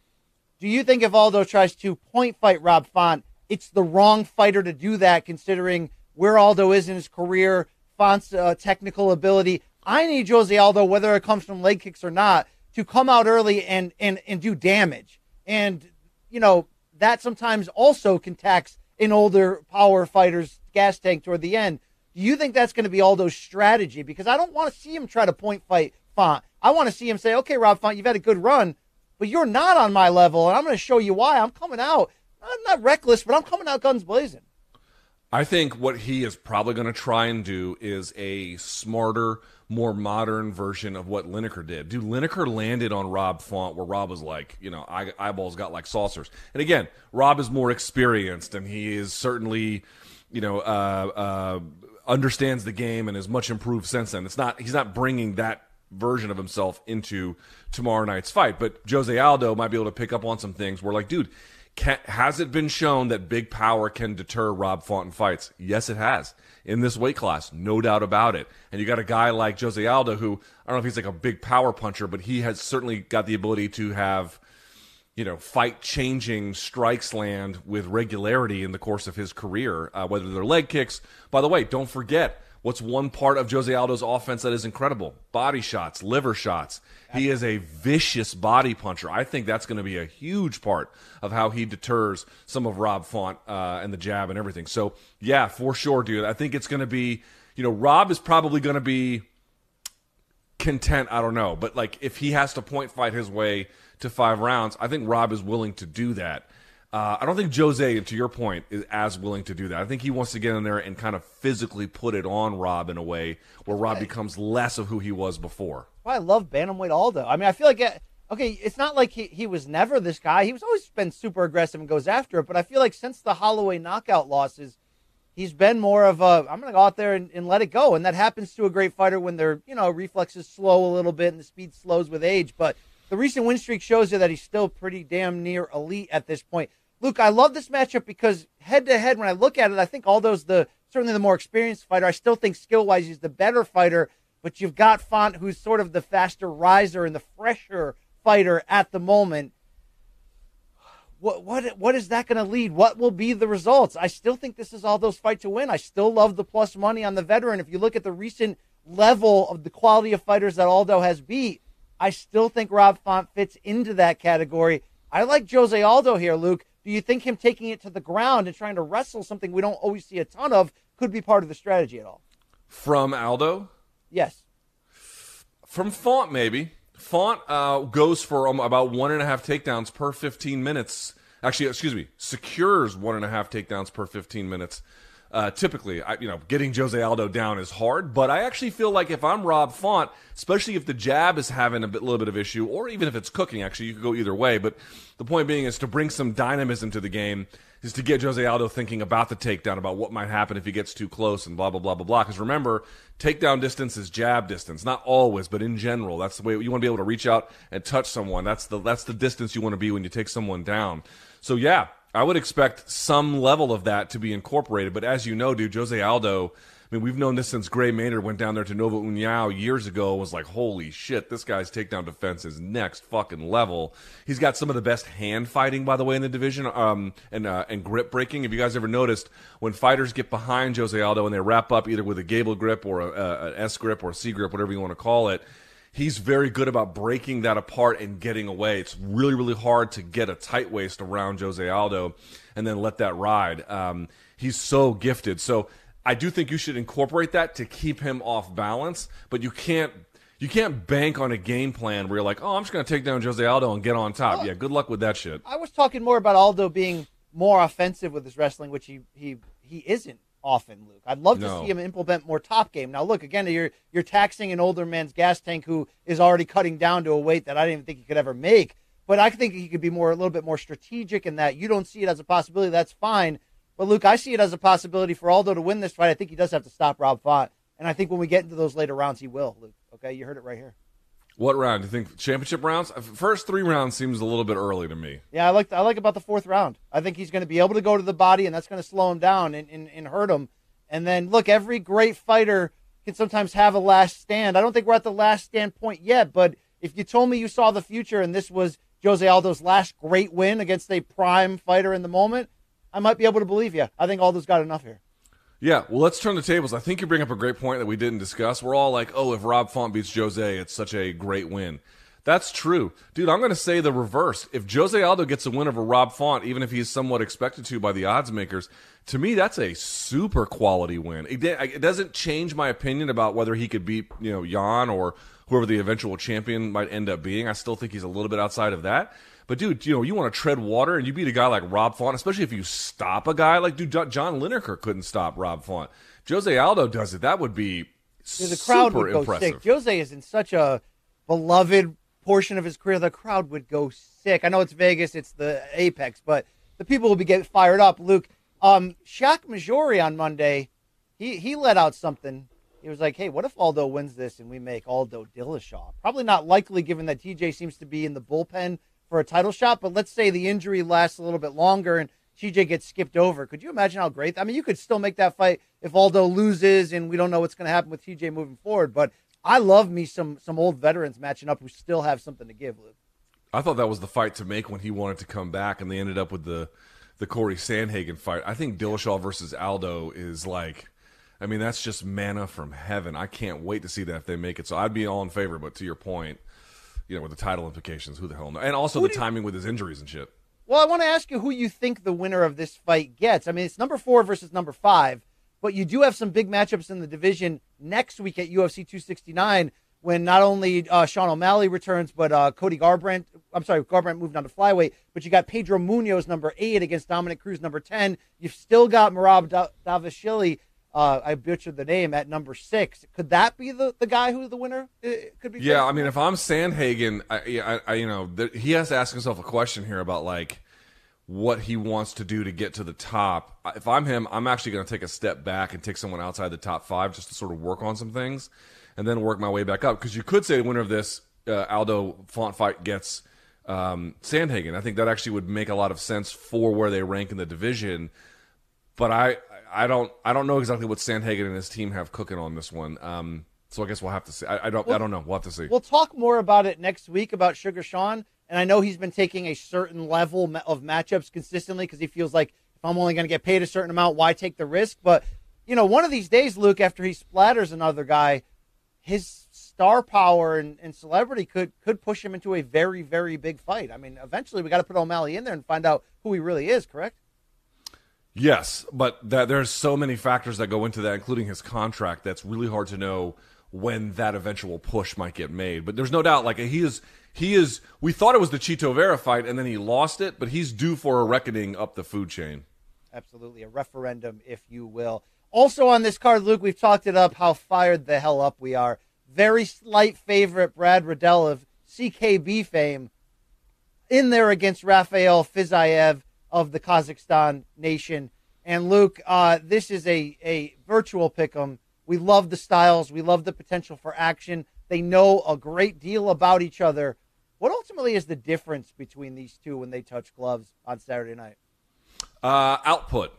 Do you think if Aldo tries to point fight Rob Font, it's the wrong fighter to do that, considering where Aldo is in his career, Font's uh, technical ability? I need Jose Aldo, whether it comes from leg kicks or not, to come out early and and and do damage. And, you know, that sometimes also can tax an older power fighter's gas tank toward the end. Do you think that's going to be Aldo's strategy? Because I don't want to see him try to point fight Font. I want to see him say, okay, Rob Font, you've had a good run, but you're not on my level, and I'm going to show you why. I'm coming out. I'm not reckless, but I'm coming out guns blazing. I think what he is probably going to try and do is a smarter, more modern version of what Lineker did. Dude, Lineker landed on Rob Font where Rob was like, you know, eye- eyeballs got like saucers. And again, Rob is more experienced and he is certainly, you know, uh, uh, understands the game and is much improved since then. It's not, he's not bringing that version of himself into tomorrow night's fight. But Jose Aldo might be able to pick up on some things where, like, dude, can, has it been shown that big power can deter Rob Font in fights? Yes, it has in this weight class, no doubt about it. And you got a guy like Jose Aldo, who I don't know if he's like a big power puncher, but he has certainly got the ability to have, you know, fight changing strikes land with regularity in the course of his career, uh, whether they're leg kicks. By the way, don't forget What's one part of Jose Aldo's offense that is incredible? Body shots, liver shots. He is a vicious body puncher. I think that's going to be a huge part of how he deters some of Rob Font uh, and the jab and everything. So, yeah, for sure, dude. I think it's going to be, you know, Rob is probably going to be content. I don't know. But, like, if he has to point fight his way to five rounds, I think Rob is willing to do that. Uh, I don't think Jose, to your point, is as willing to do that. I think he wants to get in there and kind of physically put it on Rob in a way where Rob becomes less of who he was before. Well, I love Bantamweight Aldo. I mean, I feel like, it, okay, it's not like he, he was never this guy. He was always been super aggressive and goes after it. But I feel like since the Holloway knockout losses, he's been more of a, I'm going to go out there and, and let it go. And that happens to a great fighter when their, you know, reflexes slow a little bit and the speed slows with age. But the recent win streak shows you that he's still pretty damn near elite at this point. Luke, I love this matchup because head to head, when I look at it, I think Aldo's the certainly the more experienced fighter. I still think skill wise he's the better fighter, but you've got Font, who's sort of the faster riser and the fresher fighter at the moment. What what what is that going to lead? What will be the results? I still think this is Aldo's fight to win. I still love the plus money on the veteran. If you look at the recent level of the quality of fighters that Aldo has beat, I still think Rob Font fits into that category. I like Jose Aldo here, Luke. Do you think him taking it to the ground and trying to wrestle something we don't always see a ton of could be part of the strategy at all? From Aldo? Yes. From Font, maybe. Font uh, goes for um, about one and a half takedowns per 15 minutes. Actually, excuse me, secures one and a half takedowns per 15 minutes. Uh, typically, I, you know, getting Jose Aldo down is hard, but I actually feel like if I'm Rob Font, especially if the jab is having a bit, little bit of issue, or even if it's cooking, actually, you could go either way. But the point being is to bring some dynamism to the game, is to get Jose Aldo thinking about the takedown, about what might happen if he gets too close, and blah blah blah blah blah. Because remember, takedown distance is jab distance, not always, but in general, that's the way you want to be able to reach out and touch someone. That's the that's the distance you want to be when you take someone down. So yeah, I would expect some level of that to be incorporated. But as you know, dude, Jose Aldo, I mean, we've known this since Gray Maynard went down there to Nova União years ago. Was like, holy shit, this guy's takedown defense is next fucking level. He's got some of the best hand fighting, by the way, in the division, um, and uh, and grip breaking. Have you guys ever noticed when fighters get behind Jose Aldo and they wrap up either with a Gable grip or an S grip or a C grip, whatever you want to call it? He's very good about breaking that apart and getting away. It's really, really hard to get a tight waist around Jose Aldo and then let that ride. Um, he's so gifted. So I do think you should incorporate that to keep him off balance, but you can't. You can't bank on a game plan where you're like, oh, I'm just going to take down Jose Aldo and get on top. Well, yeah, good luck with that shit. I was talking more about Aldo being more offensive with his wrestling, which he he he isn't often, Luke. I'd love to see him implement more top game. Now, look again, you're you're taxing an older man's gas tank who is already cutting down to a weight that I didn't even think he could ever make. But I think he could be more a little bit more strategic in that. You don't see it as a possibility. That's fine. But Luke, I see it as a possibility for Aldo to win this fight. I think he does have to stop Rob Font, and I think when we get into those later rounds, he will. Luke, okay, you heard it right here. What round? Do you think championship rounds? Uh, first three rounds seems a little bit early to me. Yeah, I like I like about the fourth round. I think he's going to be able to go to the body, and that's going to slow him down and, and, and hurt him. And then look, every great fighter can sometimes have a last stand. I don't think we're at the last stand point yet, but if you told me you saw the future and this was Jose Aldo's last great win against a prime fighter in the moment, I might be able to believe you. I think Aldo's got enough here. Yeah, well, let's turn the tables. I think you bring up a great point that we didn't discuss. We're all like, oh, if Rob Font beats Jose, it's such a great win. That's true. Dude, I'm going to say the reverse. If Jose Aldo gets a win over Rob Font, even if he's somewhat expected to by the odds makers, to me, that's a super quality win. It, it doesn't change my opinion about whether he could beat, you know, Yan or whoever the eventual champion might end up being. I still think he's a little bit outside of that. But dude, you know, you want to tread water and you beat a guy like Rob Font, especially if you stop a guy like dude John Lineker couldn't stop Rob Font. Jose Aldo does it. That would be dude, the crowd would go impressive. sick. Jose is in such a beloved portion of his career, the crowd would go sick. I know it's Vegas, it's the apex, but the people will be getting fired up. Luke, um, Shaq Mahjouri on Monday, he he let out something. He was like, "Hey, what if Aldo wins this and we make Aldo Dillashaw?" Probably not likely, given that TJ seems to be in the bullpen for a title shot. But let's say the injury lasts a little bit longer and TJ gets skipped over. Could you imagine how great? I mean, you could still make that fight if Aldo loses, and we don't know what's going to happen with TJ moving forward. But I love me some some old veterans matching up who still have something to give, Luke. I thought that was the fight to make when he wanted to come back, and they ended up with the the Corey Sandhagen fight. I think Dillashaw versus Aldo is like, I mean, that's just manna from heaven. I can't wait to see that if they make it. So I'd be all in favor. But to your point, you know, with the title implications, who the hell knows? And also who the timing you... with his injuries and shit. Well, I want to ask you who you think the winner of this fight gets. I mean, it's number four versus number five, but you do have some big matchups in the division next week at UFC 269 when not only uh, Sean O'Malley returns, but uh, Cody Garbrandt. I'm sorry, Garbrandt moved on to flyweight, but you got Pedro Munhoz, number eight against Dominick Cruz number ten. You've still got Merab da- Dvalishvili. Uh, I butchered the name at number six. Could that be the, the guy who the winner uh, could be? Yeah, I mean, if I'm Sandhagen, I, I, I you know, the, he has to ask himself a question here about like what he wants to do to get to the top. If I'm him, I'm actually going to take a step back and take someone outside the top five just to sort of work on some things and then work my way back up. Because you could say the winner of this uh, Aldo Font fight gets um, Sandhagen. I think that actually would make a lot of sense for where they rank in the division. But I, I don't, I don't know exactly what Sandhagen and his team have cooking on this one. Um, so I guess we'll have to see. I, I don't, I don't know. We'll have to see. We'll talk more about it next week about Sugar Sean. And I know he's been taking a certain level of matchups consistently because he feels like if I'm only going to get paid a certain amount, why take the risk? But you know, one of these days, Luke, after he splatters another guy, his star power and, and, celebrity could could push him into a very very big fight. I mean, eventually we got to put O'Malley in there and find out who he really is. Correct? Yes, but that there's so many factors that go into that, including his contract. That's really hard to know when that eventual push might get made. But there's no doubt, like he is, he is. We thought it was the Chito Vera fight, and then he lost it, but he's due for a reckoning up the food chain. Absolutely, a referendum, if you will. Also on this card, Luke, we've talked it up how fired the hell up we are. Very slight favorite, Brad Riddell of CKB fame, in there against Rafael Fiziev of the Kazakhstan nation. And Luke, uh, this is a, a virtual pick 'em. We love the styles. We love the potential for action. They know a great deal about each other. What ultimately is the difference between these two when they touch gloves on Saturday night? Uh, output.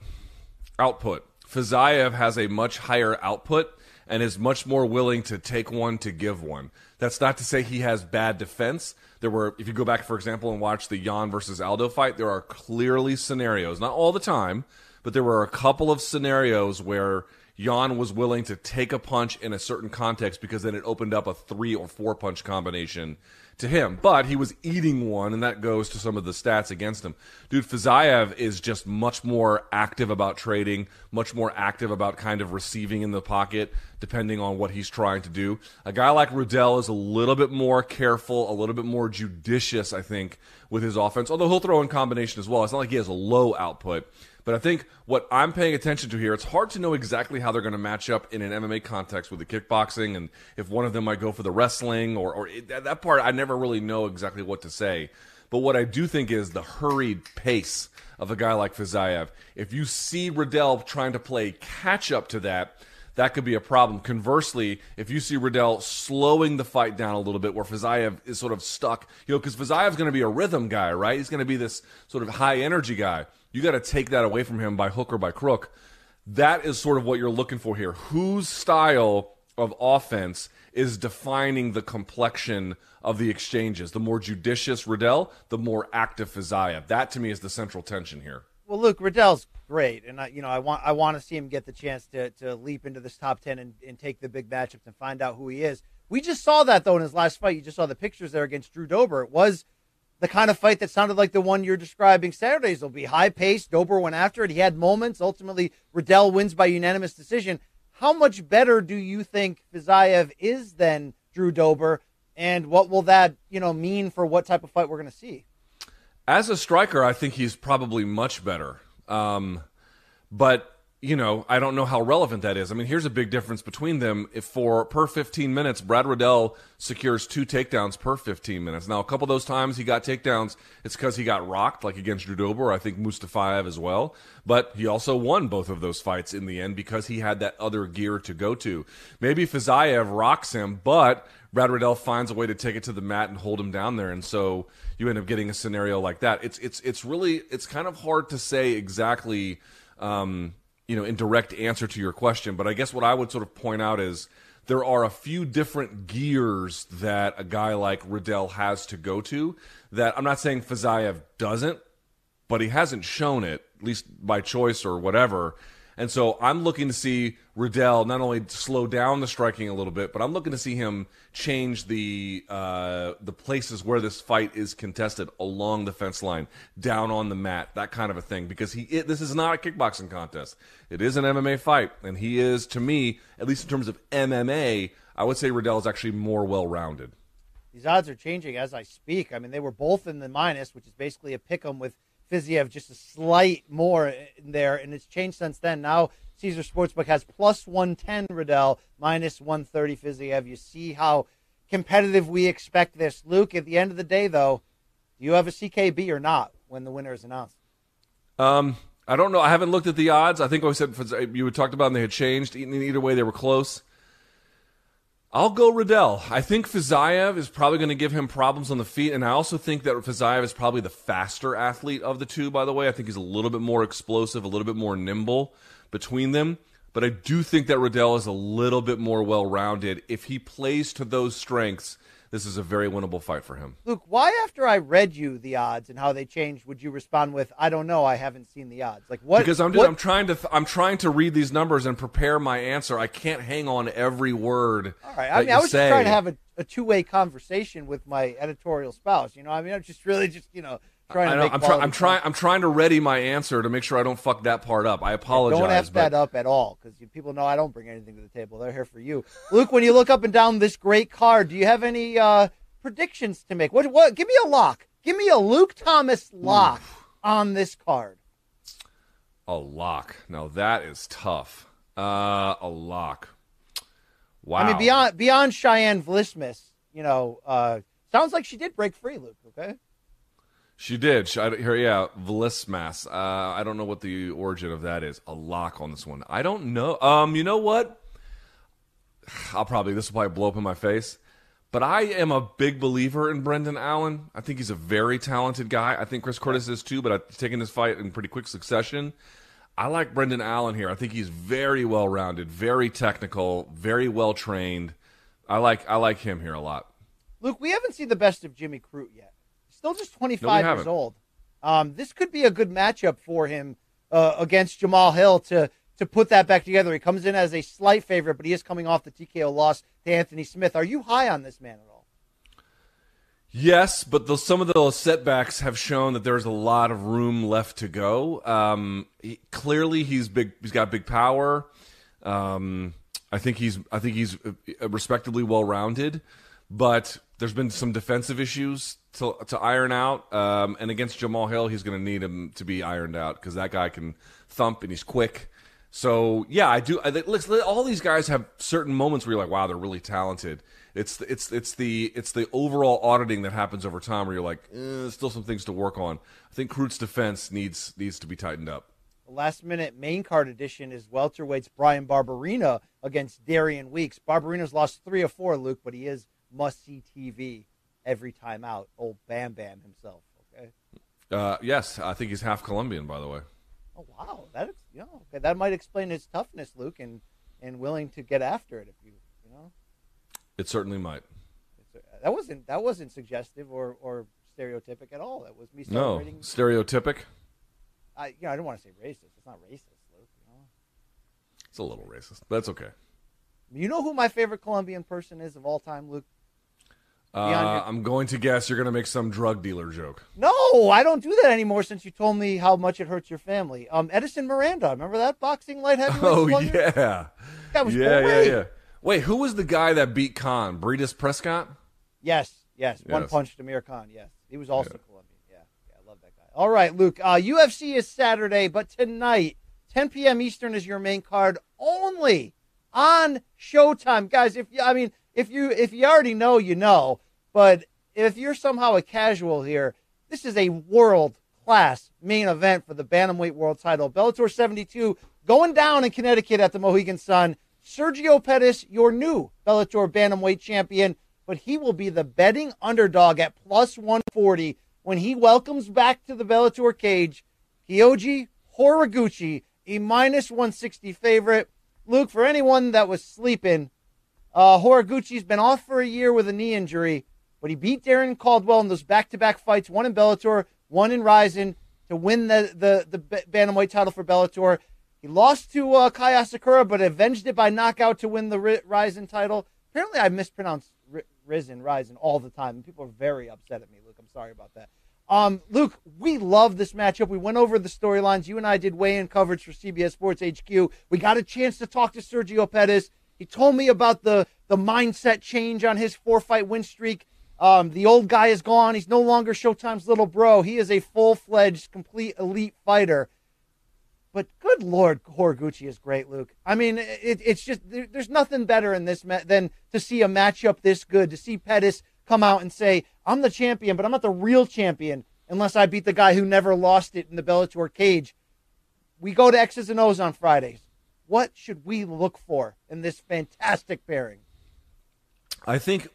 Output. Fiziev has a much higher output and is much more willing to take one to give one. That's not to say he has bad defense. There were, if you go back, for example, and watch the Yan versus Aldo fight, there are clearly scenarios, not all the time, but there were a couple of scenarios where Yan was willing to take a punch in a certain context because then it opened up a three or four punch combination to him. But he was eating one, and that goes to some of the stats against him. Dude, Fiziev is just much more active about trading, much more active about kind of receiving in the pocket, depending on what he's trying to do. A guy like Riddell is a little bit more careful, a little bit more judicious, I think, with his offense, although he'll throw in combination as well. It's not like he has a low output. But I think what I'm paying attention to here, it's hard to know exactly how they're going to match up in an MMA context with the kickboxing and if one of them might go for the wrestling or, or it, that part, I never really know exactly what to say. But what I do think is the hurried pace of a guy like Fiziev. If you see Riddell trying to play catch up to that, that could be a problem. Conversely, if you see Riddell slowing the fight down a little bit, where Fiziev is sort of stuck, you know, because Fiziev's going to be a rhythm guy, right? He's going to be this sort of high energy guy. You got to take that away from him by hook or by crook. That is sort of what you're looking for here. Whose style of offense is defining the complexion of the exchanges? The more judicious Riddell, the more active Fiziev. That to me is the central tension here. Well, Luke Riddell's great, and I, you know, I want I want to see him get the chance to to leap into this top ten and, and take the big matchups and find out who he is. We just saw that though in his last fight. You just saw the pictures there against Drew Dober. It was the kind of fight that sounded like the one you're describing Saturdays will be high paced. Dober went after it. He had moments. Ultimately, Riddell wins by unanimous decision. How much better do you think Fiziev is than Drew Dober? And what will that, you know, mean for what type of fight we're going to see? As a striker, I think he's probably much better. Um, but you know, I don't know how relevant that is. I mean, here's a big difference between them. If for per 15 minutes, Brad Riddell secures two takedowns per 15 minutes. Now, a couple of those times he got takedowns, it's because he got rocked, like against Drew I think Mustafayev as well. But he also won both of those fights in the end because he had that other gear to go to. Maybe Fiziev rocks him, but Brad Riddell finds a way to take it to the mat and hold him down there, and so you end up getting a scenario like that. It's it's it's really it's kind of hard to say exactly. Um, you know, in direct answer to your question, but I guess what I would sort of point out is there are a few different gears that a guy like Riddell has to go to that I'm not saying Fiziev doesn't, but he hasn't shown it, at least by choice or whatever. And so I'm looking to see Riddell not only slow down the striking a little bit, but I'm looking to see him change the uh, the places where this fight is contested along the fence line, down on the mat, that kind of a thing. Because he it, this is not a kickboxing contest; it is an MMA fight, and he is, to me, at least in terms of MMA, I would say Riddell is actually more well rounded. These odds are changing as I speak. I mean, they were both in the minus, which is basically a pick 'em with Fiziev just a slight more in there, and it's changed since then. Now Caesar Sportsbook has plus 110 Riddell, minus 130 Fiziev. You see how competitive we expect this. Luke, at the end of the day, though, do you have a CKB or not when the winner is announced? Um, I don't know. I haven't looked at the odds. I think I said you had talked about them, they had changed. Either way, they were close. I'll go Riddell. I think Fiziev is probably going to give him problems on the feet, and I also think that Fiziev is probably the faster athlete of the two. By the way, I think he's a little bit more explosive, a little bit more nimble between them. But I do think that Riddell is a little bit more well-rounded. If he plays to those strengths, this is a very winnable fight for him. Luke, why after I read you the odds and how they changed, would you respond with, "I don't know, I haven't seen the odds"? Like what? Because I'm what, I'm trying to th- I'm trying to read these numbers and prepare my answer. I can't hang on every word. All right, I mean, I was say. just trying to have a, a two way conversation with my editorial spouse. You know, I mean, I'm just really just you know trying I know, I'm, try, I'm trying. I'm trying to ready my answer to make sure I don't fuck that part up. I apologize. Don't f but that up at all because people know I don't bring anything to the table. They're here for you, Luke. When you look up and down this great card, do you have any uh, predictions to make? What? What? Give me a lock. Give me a Luke Thomas lock on this card. A lock. Now that is tough. Uh, a lock. Wow. I mean, beyond beyond Cheyanne Vlismas, you know, uh, sounds like she did break free, Luke. Okay. She did. She, I, here, yeah, Vlismas. Uh, I don't know what the origin of that is. A lock on this one. I don't know. Um, you know what? I'll probably this will probably blow up in my face, but I am a big believer in Brendan Allen. I think he's a very talented guy. I think Chris Curtis is too, but I've taken this fight in pretty quick succession. I like Brendan Allen here. I think he's very well rounded, very technical, very well trained. I like I like him here a lot. Luke, we haven't seen the best of Jimmy Crute yet. Still just 25 No, years old. Um, this could be a good matchup for him uh, against Jamahal Hill to to put that back together. He comes in as a slight favorite, but he is coming off the TKO loss to Anthony Smith. Are you high on this man at all? Yes, but those, some of those setbacks have shown that there's a lot of room left to go. Um, he, clearly, he's big. He's got big power. Um, I think he's. I think he's uh, respectably well rounded, but there's been some defensive issues to to iron out. Um, and against Jamahal Hill, he's going to need him to be ironed out because that guy can thump and he's quick. So yeah, I do. I, all these guys have certain moments where you're like, wow, they're really talented. It's it's it's the it's the overall auditing that happens over time where you're like, eh, still some things to work on. I think Crute's defense needs needs to be tightened up. The last minute main card edition is welterweights Bryan Barberena against Darian Weeks. Barberena's lost three or four, Luke, but he is must see TV every time out. Old Bam Bam himself. Okay. Uh, yes, I think he's half Colombian, by the way. Oh wow, that you know, okay, that might explain his toughness, Luke, and and willing to get after it. If you you know, It certainly might. that wasn't that wasn't suggestive or or stereotypic at all. That was me No stereotypic. I you know I don't want to say racist. It's not racist, Luke. You know. It's a little racist. but That's okay. You know who my favorite Colombian person is of all time, Luke? Uh, I'm going to guess you're going to make some drug dealer joke. No, I don't do that anymore since you told me how much it hurts your family. Um, Edison Miranda, remember that boxing light heavyweight? Oh slugger? yeah, That was yeah, great. yeah, yeah. Wait, who was the guy that beat Khan? Breidis Prescott? Yes, yes. One Yes. punch to Mir Khan. Yes, he was also Colombian. Yeah, yeah, I love that guy. All right, Luke. Uh, UFC is Saturday, but tonight, 10 p.m. Eastern is your main card only on Showtime, guys. If you, I mean, if you if you already know, you know. But if you're somehow a casual here, this is a world class main event for the bantamweight world title. Bellator 72 going down in Connecticut at the Mohegan Sun. Sergio Pettis, your new Bellator bantamweight champion, but he will be the betting underdog at plus 140 when he welcomes back to the Bellator cage Kyoji Horiguchi, a minus 160 favorite. Luke, for anyone that was sleeping, uh, Horiguchi's been off for a year with a knee injury, but he beat Darrion Caldwell in those back-to-back fights, one in Bellator, one in Rizin, to win the the the bantamweight title for Bellator. He lost to uh, Kai Asakura, but avenged it by knockout to win the Ri- Rizin title. Apparently, I mispronounce Ri- Risen, Rizin all the time, and people are very upset at me. Luke, I'm sorry about that. Um, Luke, we love this matchup. We went over the storylines. You and I did weigh-in coverage for CBS Sports HQ. We got a chance to talk to Sergio Pettis. He told me about the the mindset change on his four-fight win streak. Um, the old guy is gone. He's no longer Showtime's little bro. He is a full-fledged, complete elite fighter. But good lord, Horiguchi is great, Luke. I mean, it, it's just there, there's nothing better in this ma- than to see a matchup this good. To see Pettis come out and say, "I'm the champion, but I'm not the real champion unless I beat the guy who never lost it in the Bellator cage." We go to X's and O's on Fridays. What should we look for in this fantastic pairing? I think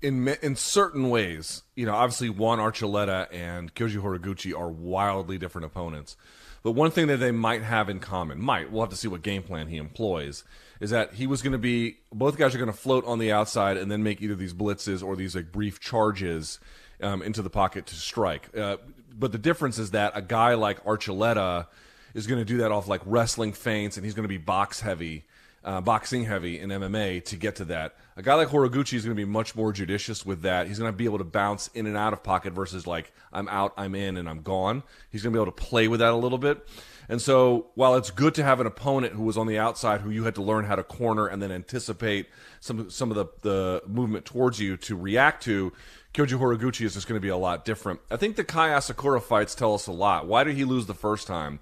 in in certain ways, you know, obviously Juan Archuleta and Kyoji Horiguchi are wildly different opponents. But one thing that they might have in common, might, we'll have to see what game plan he employs, is that he was going to be, both guys are going to float on the outside and then make either these blitzes or these like brief charges um, into the pocket to strike. Uh, but the difference is that a guy like Archuleta is going to do that off like wrestling feints and he's going to be box heavy. uh, boxing heavy in MMA to get to that. A guy like Horiguchi is going to be much more judicious with that. He's going to be able to bounce in and out of pocket versus like I'm out, I'm in, and I'm gone. He's going to be able to play with that a little bit. And so, while it's good to have an opponent who was on the outside, who you had to learn how to corner and then anticipate some some of the, the movement towards you to react to, Kyoji Horiguchi is just going to be a lot different. I think the Kai Asakura fights tell us a lot. Why did he lose the first time?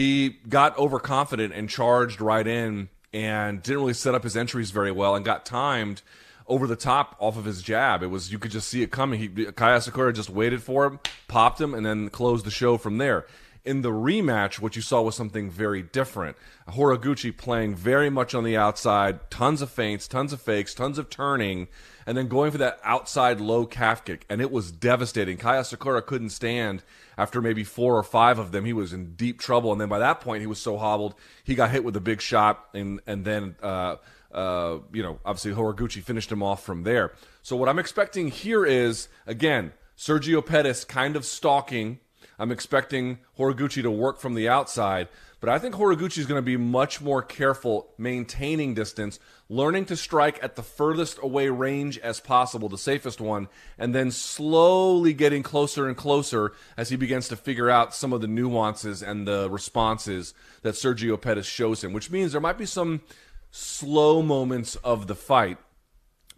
He got overconfident and charged right in and didn't really set up his entries very well and got timed over the top off of his jab. It was you could just see it coming. He Kai Asakura just waited for him, popped him, and then closed the show from there. In the rematch, what you saw was something very different. Horiguchi playing very much on the outside, tons of feints, tons of fakes, tons of turning, and then going for that outside low calf kick, and it was devastating. Kaya Asakura couldn't stand after maybe four or five of them. He was in deep trouble, and then by that point, he was so hobbled, he got hit with a big shot, and and then. Uh, uh, you know, obviously Horiguchi finished him off from there. So what I'm expecting here is again Sergio Pettis kind of stalking I'm expecting Horiguchi to work from the outside, but I think Horiguchi is going to be much more careful maintaining distance, learning to strike at the furthest away range as possible, the safest one, and then slowly getting closer and closer as he begins to figure out some of the nuances and the responses that Sergio Pettis shows him, which means there might be some slow moments of the fight,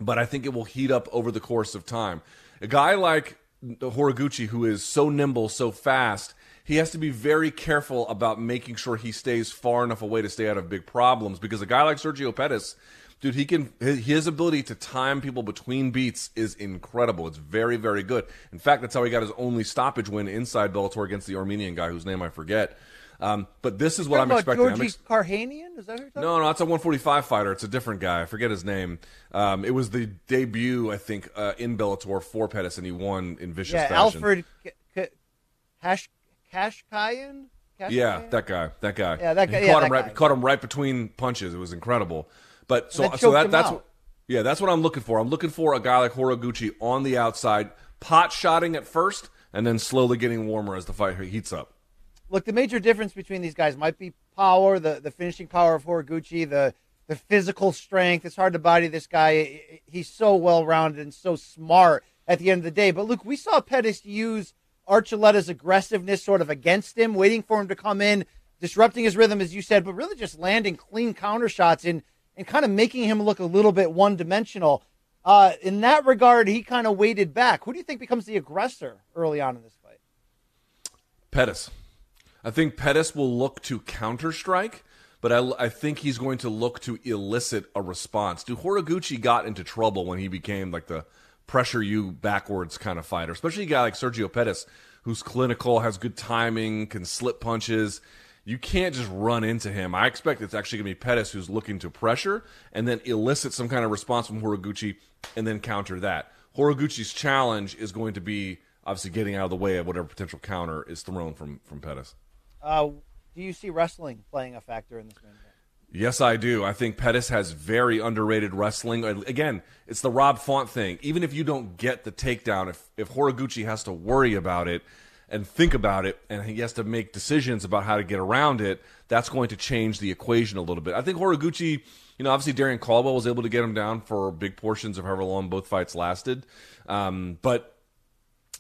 but I think it will heat up over the course of time. A guy like Horiguchi, who is so nimble, so fast, he has to be very careful about making sure he stays far enough away to stay out of big problems. Because a guy like Sergio Pettis, dude, he can his ability to time people between beats is incredible. It's very, very good. In fact, that's how he got his only stoppage win inside Bellator against the Armenian guy whose name I forget. Um, but this is what I'm expecting. Georgi ex- Karakhanyan? Is that who No, no, it's a 145 fighter. It's a different guy. I forget his name. Um, it was the debut, I think, uh, in Bellator for Pettis, and he won in vicious yeah, fashion. Alfred Hash Kashkayan. Yeah, that guy. That guy. Yeah, that guy. He yeah, caught that him right. guy. Caught him right between punches. It was incredible. But so, so that that's out. what. Yeah, that's what I'm looking for. I'm looking for a guy like Horiguchi on the outside, pot shotting at first, and then slowly getting warmer as the fight heats up. Look, the major difference between these guys might be power, the, the finishing power of Horiguchi, the the physical strength. It's hard to body this guy. He's so well rounded and so smart at the end of the day. But look, we saw Pettis use Archuleta's aggressiveness sort of against him, waiting for him to come in, disrupting his rhythm, as you said, but really just landing clean counter shots and, and kind of making him look a little bit one dimensional. Uh, in that regard, he kind of waited back. Who do you think becomes the aggressor early on in this fight? Pettis. I think Pettis will look to counter strike, but I, I think he's going to look to elicit a response. Dude, Horiguchi got into trouble when he became like the pressure you backwards kind of fighter, especially a guy like Sergio Pettis, who's clinical, has good timing, can slip punches. You can't just run into him. I expect it's actually going to be Pettis who's looking to pressure and then elicit some kind of response from Horiguchi and then counter that. Horiguchi's challenge is going to be obviously getting out of the way of whatever potential counter is thrown from from Pettis. Uh, do you see wrestling playing a factor in this main event? Yes, I do. I think Pettis has very underrated wrestling. Again, it's the Rob Font thing. Even if you don't get the takedown, if if Horiguchi has to worry about it and think about it, and he has to make decisions about how to get around it, that's going to change the equation a little bit. I think Horiguchi, you know, obviously Darrion Caldwell was able to get him down for big portions of however long both fights lasted, um, but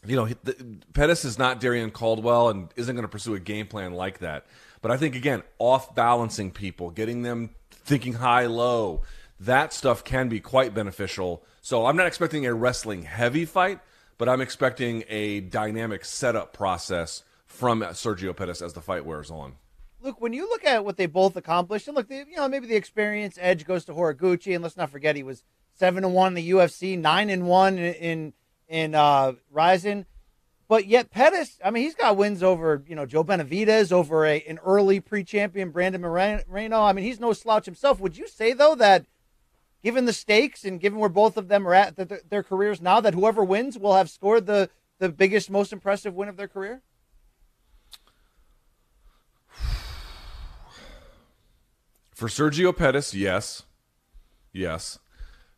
you know, the, Pettis is not Darrion Caldwell and isn't going to pursue a game plan like that. But I think again, off balancing people, getting them thinking high low, that stuff can be quite beneficial. So I'm not expecting a wrestling heavy fight, but I'm expecting a dynamic setup process from Sergio Pettis as the fight wears on. Look, when you look at what they both accomplished, and look, you know, maybe the experience edge goes to Horiguchi, and let's not forget he was seven and one in the UFC, nine and one in in, in uh, Rizin. But yet Pettis, I mean, he's got wins over you know Joe Benavidez, over a, an early pre-champion Brandon Moreno. I mean, he's no slouch himself. Would you say though that, given the stakes and given where both of them are at the, their careers now, that whoever wins will have scored the the biggest, most impressive win of their career? For Sergio Pettis, yes, yes.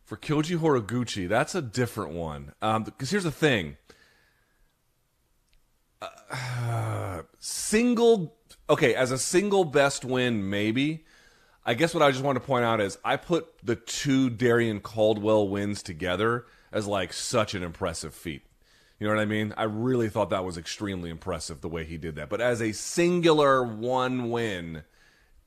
For Kyoji Horiguchi, that's a different one. Because um, here's the thing uh, single okay as a single best win maybe I guess what I just want to point out is I put the two Darrion Caldwell wins together as like such an impressive feat. You know what I mean? I really thought that was extremely impressive the way he did that. But as a singular one win,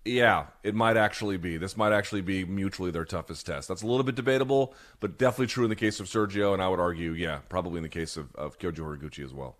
yeah, it might actually be. This might actually be mutually their toughest test. That's a little bit debatable, but definitely true in the case of Sergio, and I would argue, yeah, probably in the case of, of Kyoji Horiguchi as well.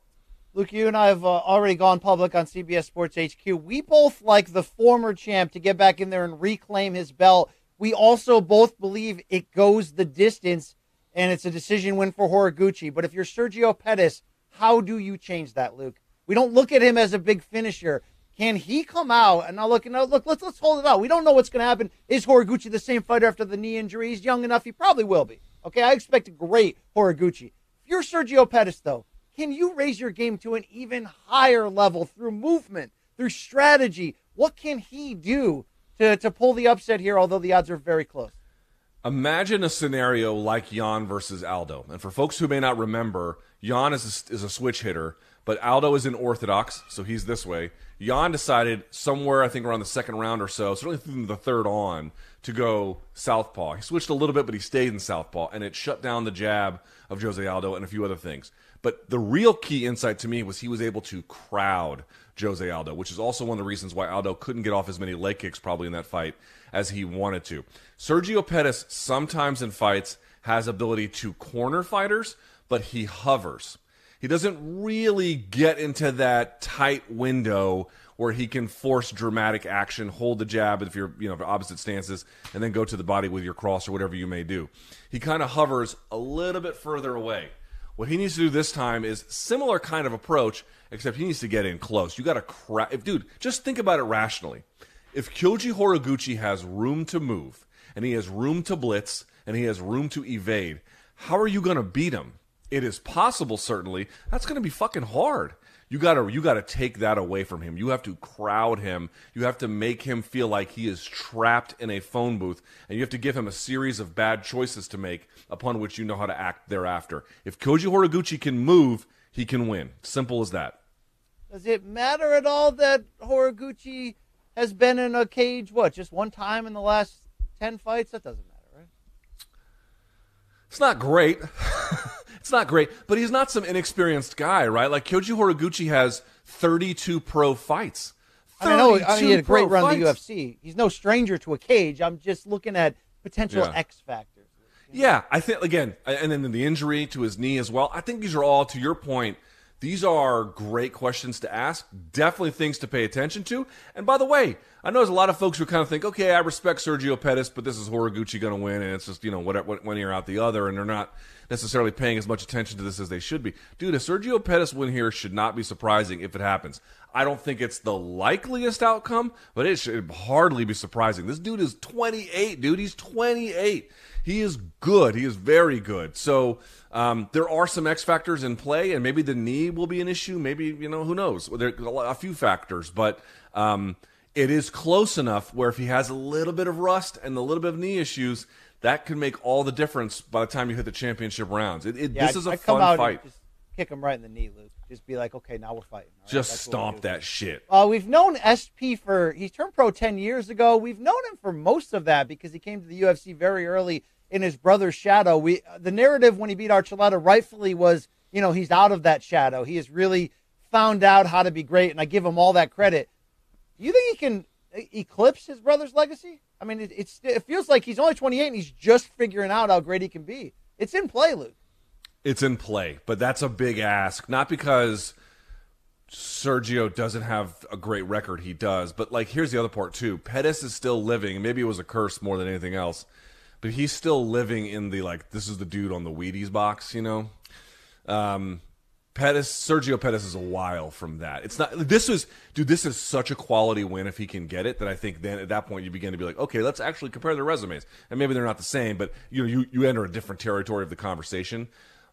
Luke, you and I have uh, already gone public on CBS Sports HQ. We both like the former champ to get back in there and reclaim his belt. We also both believe it goes the distance and it's a decision win for Horiguchi. But if you're Sergio Pettis, how do you change that, Luke? We don't look at him as a big finisher. Can he come out and now look? Now look, let's let's hold it out. We don't know what's going to happen. Is Horiguchi the same fighter after the knee injury? He's young enough. He probably will be. Okay, I expect a great Horiguchi. If you're Sergio Pettis, though, can you raise your game to an even higher level through movement, through strategy? What can he do to, to pull the upset here, although the odds are very close? Imagine a scenario like Yan versus Aldo. And for folks who may not remember, Yan is a, is a switch hitter, but Aldo is in orthodox, so he's this way. Yan decided somewhere, I think around the second round or so, certainly through the third on, to go southpaw. He switched a little bit, but he stayed in southpaw, and it shut down the jab of Jose Aldo and a few other things. But the real key insight to me was he was able to crowd Jose Aldo, which is also one of the reasons why Aldo couldn't get off as many leg kicks probably in that fight as he wanted to. Sergio Pettis sometimes in fights has ability to corner fighters, but he hovers. He doesn't really get into that tight window where he can force dramatic action, hold the jab if you're, you know, opposite stances, and then go to the body with your cross or whatever you may do. He kind of hovers a little bit further away. What he needs to do this time is similar kind of approach, except he needs to get in close. You got to crack. If dude, just think about it rationally. If Kyoji Horiguchi has room to move and he has room to blitz and he has room to evade, how are you going to beat him? It is possible, certainly. That's going to be fucking hard. You gotta you gotta take that away from him. You have to crowd him. You have to make him feel like he is trapped in a phone booth, and you have to give him a series of bad choices to make, upon which you know how to act thereafter. If Koji Horiguchi can move, he can win. Simple as that. Does it matter at all that Horiguchi has been in a cage? What just one time in the last ten fights? That doesn't matter, right? It's not great. It's not great, but he's not some inexperienced guy, right? Like Kyoji Horiguchi has 32 pro fights. I, know. I mean, he uh, had a great run in the UFC. He's no stranger to a cage. I'm just looking at potential yeah. X factors. Yeah, I think again, and then the injury to his knee as well. I think these are all, to your point, these are great questions to ask. Definitely things to pay attention to. And by the way, I know there's a lot of folks who kind of think, okay, I respect Sergio Pettis, but this is Horiguchi going to win, and it's just you know whatever one ear out the other, and they're not necessarily paying as much attention to this as they should be. Dude, a Sergio Pettis win here should not be surprising if it happens. I don't think it's the likeliest outcome, but it should hardly be surprising. This dude is 28, dude. He's 28. He is good. He is very good. So um, there are some X factors in play, and maybe the knee will be an issue. Maybe you know who knows. There are a few factors, but um, it is close enough where if he has a little bit of rust and a little bit of knee issues, that could make all the difference by the time you hit the championship rounds. It, it, yeah, this is a fun fight. just kick him right in the knee, Luke. Just be like, okay, now we're fighting. Right? Just That's stomp that shit. Uh, we've known SP for he turned pro ten years ago. We've known him for most of that because he came to the UFC very early in his brother's shadow. We the narrative when he beat Archuleta rightfully was, you know, he's out of that shadow. He has really found out how to be great, and I give him all that credit. Do you think he can eclipse his brother's legacy? I mean, it, it's it feels like he's only 28 and he's just figuring out how great he can be. It's in play, Luke. It's in play, but that's a big ask. Not because Sergio doesn't have a great record, he does. But like, here's the other part too. Pettis is still living. Maybe it was a curse more than anything else, but he's still living in the like. This is the dude on the Wheaties box, you know. Um, Pettis, Sergio Pettis is a while from that. It's not. This was, dude. This is such a quality win if he can get it. That I think then at that point you begin to be like, okay, let's actually compare their resumes, and maybe they're not the same, but you know, you you enter a different territory of the conversation.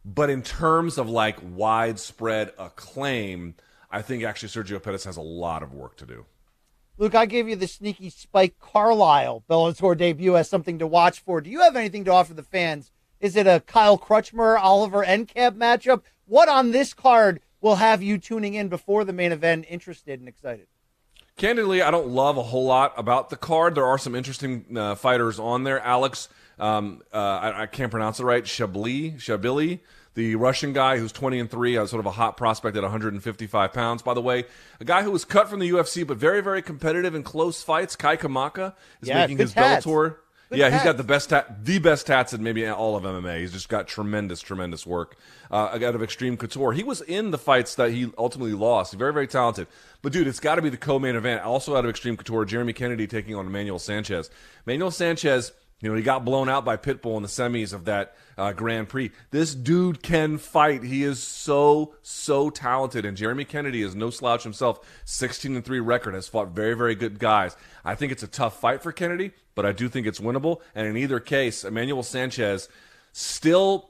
But in terms of like widespread acclaim, I think actually Sergio Pettis has a lot of work to do. Luke, I gave you the sneaky Spike Carlyle Bellator debut as something to watch for. Do you have anything to offer the fans? Is it a Kyle Crutchmer Oliver Enkamp matchup? What on this card will have you tuning in before the main event interested and excited? Candidly, I don't love a whole lot about the card. There are some interesting uh, fighters on there. Alex, um, uh, I, I, can't pronounce it right. Shabli, Shabili, the Russian guy who's 20 and three, uh, sort of a hot prospect at 155 pounds. By the way, a guy who was cut from the UFC, but very, very competitive in close fights. Kai Kamaka is yeah, making his tats. Bellator. Yeah, tats. he's got the best tat, the best tats in maybe all of MMA. He's just got tremendous, tremendous work uh, out of Extreme Couture. He was in the fights that he ultimately lost. Very, very talented. But dude, it's got to be the co-main event. Also out of Extreme Couture, Jeremy Kennedy taking on Emmanuel Sanchez. Emmanuel Sanchez, you know, he got blown out by Pitbull in the semis of that uh, Grand Prix. This dude can fight. He is so so talented, and Jeremy Kennedy is no slouch himself. 16 and three record has fought very very good guys. I think it's a tough fight for Kennedy, but I do think it's winnable. And in either case, Emmanuel Sanchez still.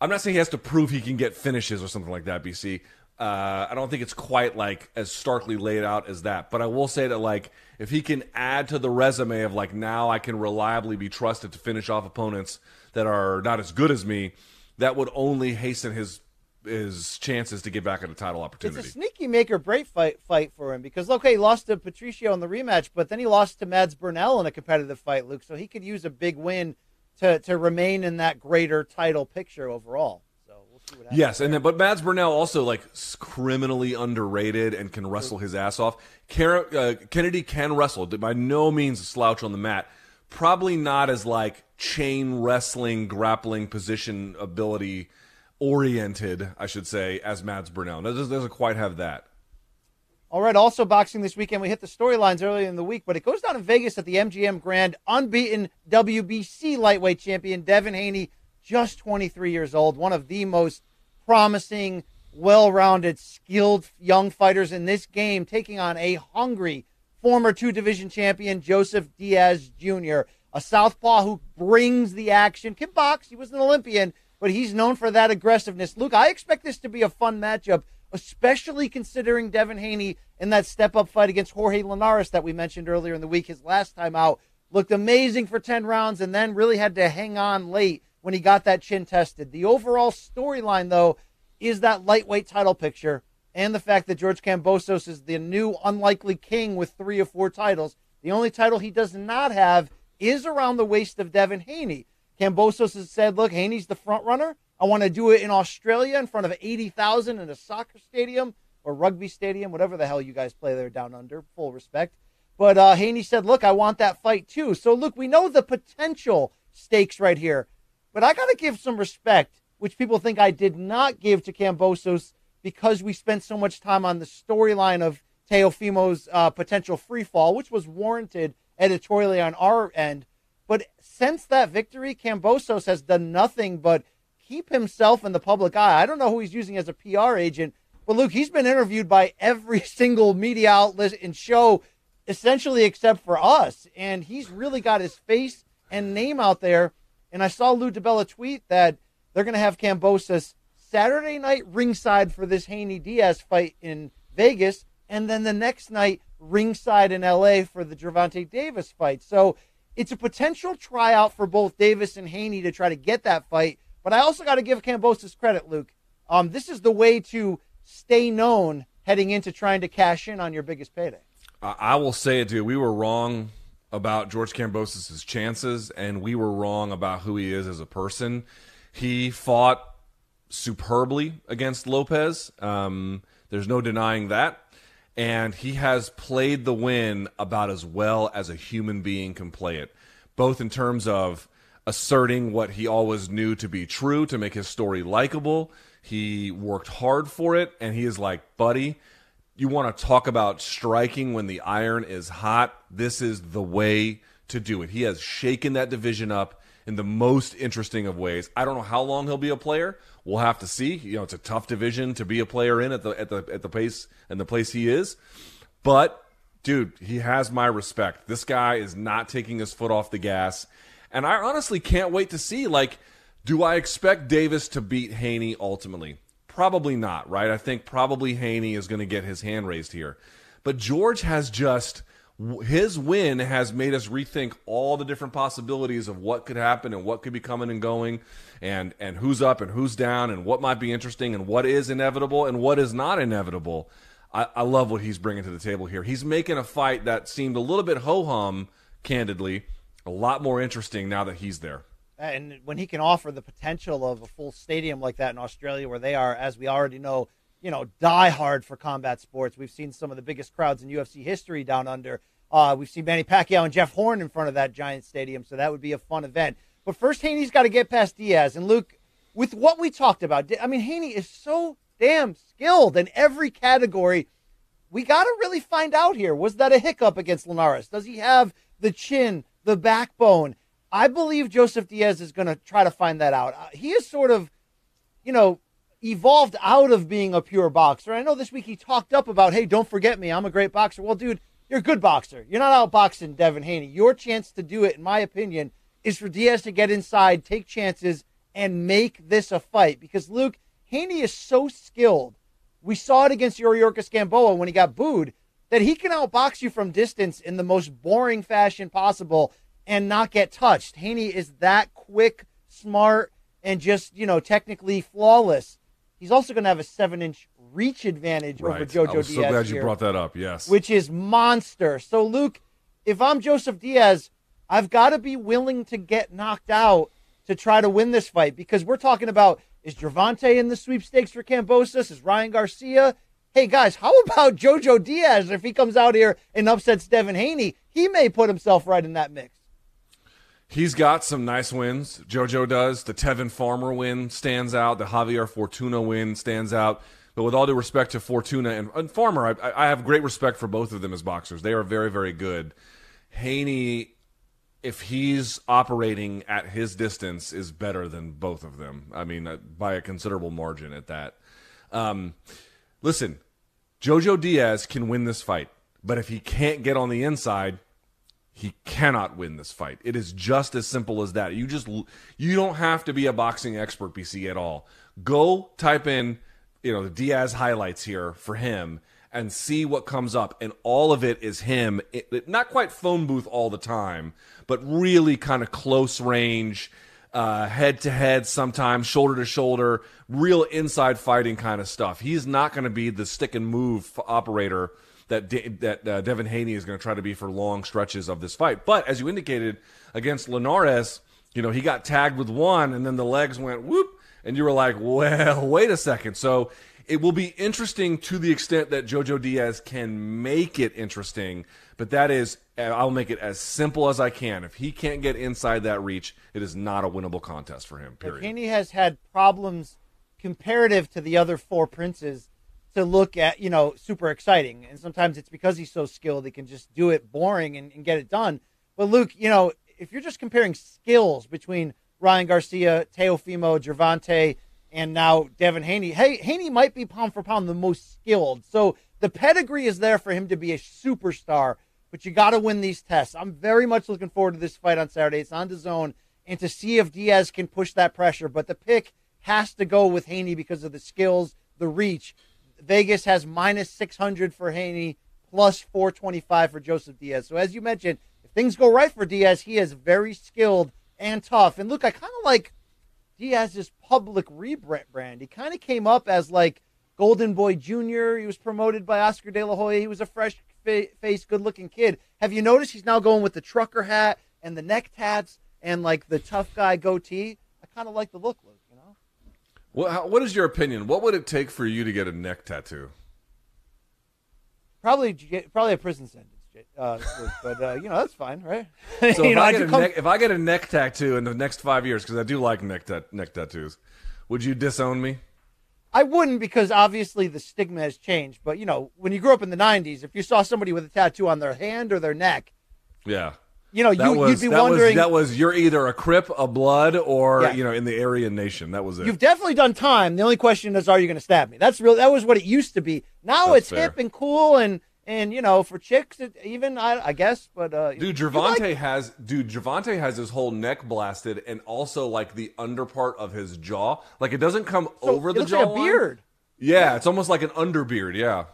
I'm not saying he has to prove he can get finishes or something like that, BC. Uh, I don't think it's quite like as starkly laid out as that, but I will say that like if he can add to the resume of like now I can reliably be trusted to finish off opponents that are not as good as me, that would only hasten his his chances to get back at a title opportunity. It's a sneaky make or break fight fight for him because okay, he lost to Patricio in the rematch, but then he lost to Mads Burnell in a competitive fight, Luke. So he could use a big win to to remain in that greater title picture overall. See what happens. Yes, and then but Mads Burnell also like criminally underrated and can wrestle his ass off. Car- uh, Kennedy can wrestle, by no means a slouch on the mat. Probably not as like chain wrestling, grappling position ability oriented, I should say, as Mads Burnell. Doesn't, doesn't quite have that. All right, also boxing this weekend. We hit the storylines earlier in the week, but it goes down in Vegas at the MGM Grand. Unbeaten WBC lightweight champion Devin Haney, just 23 years old, one of the most promising, well rounded, skilled young fighters in this game, taking on a hungry former two division champion, Joseph Diaz Jr., a southpaw who brings the action. Can box, he was an Olympian, but he's known for that aggressiveness. Luke, I expect this to be a fun matchup, especially considering Devin Haney in that step up fight against Jorge Linares that we mentioned earlier in the week. His last time out looked amazing for 10 rounds and then really had to hang on late when he got that chin tested. The overall storyline, though, is that lightweight title picture and the fact that George Kambosos is the new unlikely king with three or four titles. The only title he does not have is around the waist of Devin Haney. Kambosos has said, look, Haney's the front runner. I want to do it in Australia in front of 80,000 in a soccer stadium or rugby stadium, whatever the hell you guys play there down under. Full respect. But uh, Haney said, look, I want that fight too. So, look, we know the potential stakes right here. But I got to give some respect, which people think I did not give to Kambosos because we spent so much time on the storyline of Teofimo's uh, potential free fall, which was warranted editorially on our end. But since that victory, Kambosos has done nothing but keep himself in the public eye. I don't know who he's using as a PR agent, but Luke, he's been interviewed by every single media outlet and show, essentially except for us. And he's really got his face and name out there. And I saw Lou DiBella tweet that they're going to have Kambosos Saturday night ringside for this Haney Diaz fight in Vegas, and then the next night ringside in LA for the Gervonta Davis fight. So it's a potential tryout for both Davis and Haney to try to get that fight. But I also got to give Kambosos credit, Luke. Um, this is the way to stay known heading into trying to cash in on your biggest payday. I will say it, dude. We were wrong about George Kambosos' chances, and we were wrong about who he is as a person. He fought superbly against Lopez. Um, there's no denying that. And he has played the win about as well as a human being can play it, both in terms of asserting what he always knew to be true to make his story likable. He worked hard for it, and he is like, buddy, you want to talk about striking when the iron is hot? This is the way to do it. He has shaken that division up in the most interesting of ways. I don't know how long he'll be a player. We'll have to see. You know, it's a tough division to be a player in at the at the at the pace and the place he is. But dude, he has my respect. This guy is not taking his foot off the gas. And I honestly can't wait to see like do I expect Davis to beat Haney ultimately? Probably not, right? I think probably Haney is going to get his hand raised here. But George has just his win has made us rethink all the different possibilities of what could happen and what could be coming and going and and who's up and who's down and what might be interesting and what is inevitable and what is not inevitable I, I love what he's bringing to the table here. He's making a fight that seemed a little bit ho hum, candidly, a lot more interesting now that he's there. And when he can offer the potential of a full stadium like that in Australia, where they are, as we already know, you know, die hard for combat sports. We've seen some of the biggest crowds in UFC history down under. Uh, we've seen Manny Pacquiao and Jeff Horn in front of that giant stadium, so that would be a fun event. But first, Haney's got to get past Diaz. And Luke, with what we talked about, I mean, Haney is so damn skilled in every category. We got to really find out here. Was that a hiccup against Linares? Does he have the chin, the backbone? I believe Joseph Diaz is going to try to find that out. Uh, he is sort of, you know, evolved out of being a pure boxer. I know this week he talked up about, hey, don't forget me, I'm a great boxer. Well, dude, you're a good boxer. You're not outboxing Devin Haney. Your chance to do it, in my opinion, is for Diaz to get inside, take chances, and make this a fight. Because Luke, Haney is so skilled. We saw it against Yuriorkis Gamboa when he got booed that he can outbox you from distance in the most boring fashion possible and not get touched. Haney is that quick, smart, and just, you know, technically flawless. He's also going to have a seven inch reach advantage right. over Jojo I was Diaz. so glad here, you brought that up. Yes. Which is monster. So, Luke, if I'm Joseph Diaz, I've got to be willing to get knocked out to try to win this fight because we're talking about is Gervonta in the sweepstakes for Kambosos? Is Ryan Garcia? Hey guys, how about Jojo Diaz if he comes out here and upsets Devin Haney? He may put himself right in that mix. He's got some nice wins. JoJo does. The Tevin Farmer win stands out. The Javier Fortuna win stands out. But with all due respect to Fortuna and, and Farmer, I, I, have great respect for both of them as boxers. They are very, very good. Haney, if he's operating at his distance, is better than both of them. I mean, uh, by a considerable margin at that. Um, listen, Jojo Diaz can win this fight, but if he can't get on the inside, he cannot win this fight. It is just as simple as that. You just you don't have to be a boxing expert, BC, at all. Go type in, you know, the Diaz highlights here for him and see what comes up. And all of it is him, it, it, not quite phone booth all the time, but really kind of close range, uh, head to head, sometimes shoulder to shoulder, real inside fighting kind of stuff. He's not going to be the stick and move operator that De- that uh, Devin Haney is going to try to be for long stretches of this fight. But as you indicated against Linares, you know he got tagged with one, and then the legs went whoop, and you were like, well, wait a second. So it will be interesting to the extent that Jojo Diaz can make it interesting. But that is, I'll make it as simple as I can. If he can't get inside that reach, it is not a winnable contest for him. Period. Haney has had problems comparative to the other four princes to look at, you know, super exciting. And sometimes it's because he's so skilled, he can just do it boring and, and get it done. But Luke, you know, if you're just comparing skills between Ryan Garcia, Teofimo, Gervonta, and now Devin Haney, hey, Haney might be pound for pound the most skilled. So the pedigree is there for him to be a superstar, but you got to win these tests. I'm very much looking forward to this fight on Saturday. It's on the zone, and to see if Diaz can push that pressure. But the pick has to go with Haney because of the skills, the reach. Vegas has minus 600 for Haney, plus 425 for Joseph Diaz. So as you mentioned, if things go right for Diaz, he is very skilled and tough. And look, I kind of like Diaz's public rebrand. He kind of came up as like Golden Boy Jr. He was promoted by Oscar De La Hoya. He was a fresh face, good looking kid. Have you noticed he's now going with the trucker hat and the neck tats and like the tough guy goatee? I kind of like the look, Luke. What, what is your opinion? What would it take for you to get a neck tattoo? Probably, probably a prison sentence. Uh, but uh, you know that's fine, right? So if, know, I get a come... neck, if I get a neck tattoo in the next five years, because I do like neck ta- neck tattoos, would you disown me? I wouldn't because obviously the stigma has changed. But you know, when you grew up in the '90s, if you saw somebody with a tattoo on their hand or their neck, yeah, you know, that you, was, would be that wondering. Was, that was you're either a Crip, a Blood, or Yeah. you know, in the Aryan Nation. That was it. You've definitely done time. The only question is, are you going to stab me? That's real. That was what it used to be. Now That's it's fair. hip and cool, and and you know, for chicks, it, even I, I guess. But uh, Dude, Gervonta like- has dude Gervonta has his whole neck blasted, and also like the under part of his jaw, like it doesn't come so over it the looks jaw. like a beard. Yeah, it's almost like an underbeard. Yeah,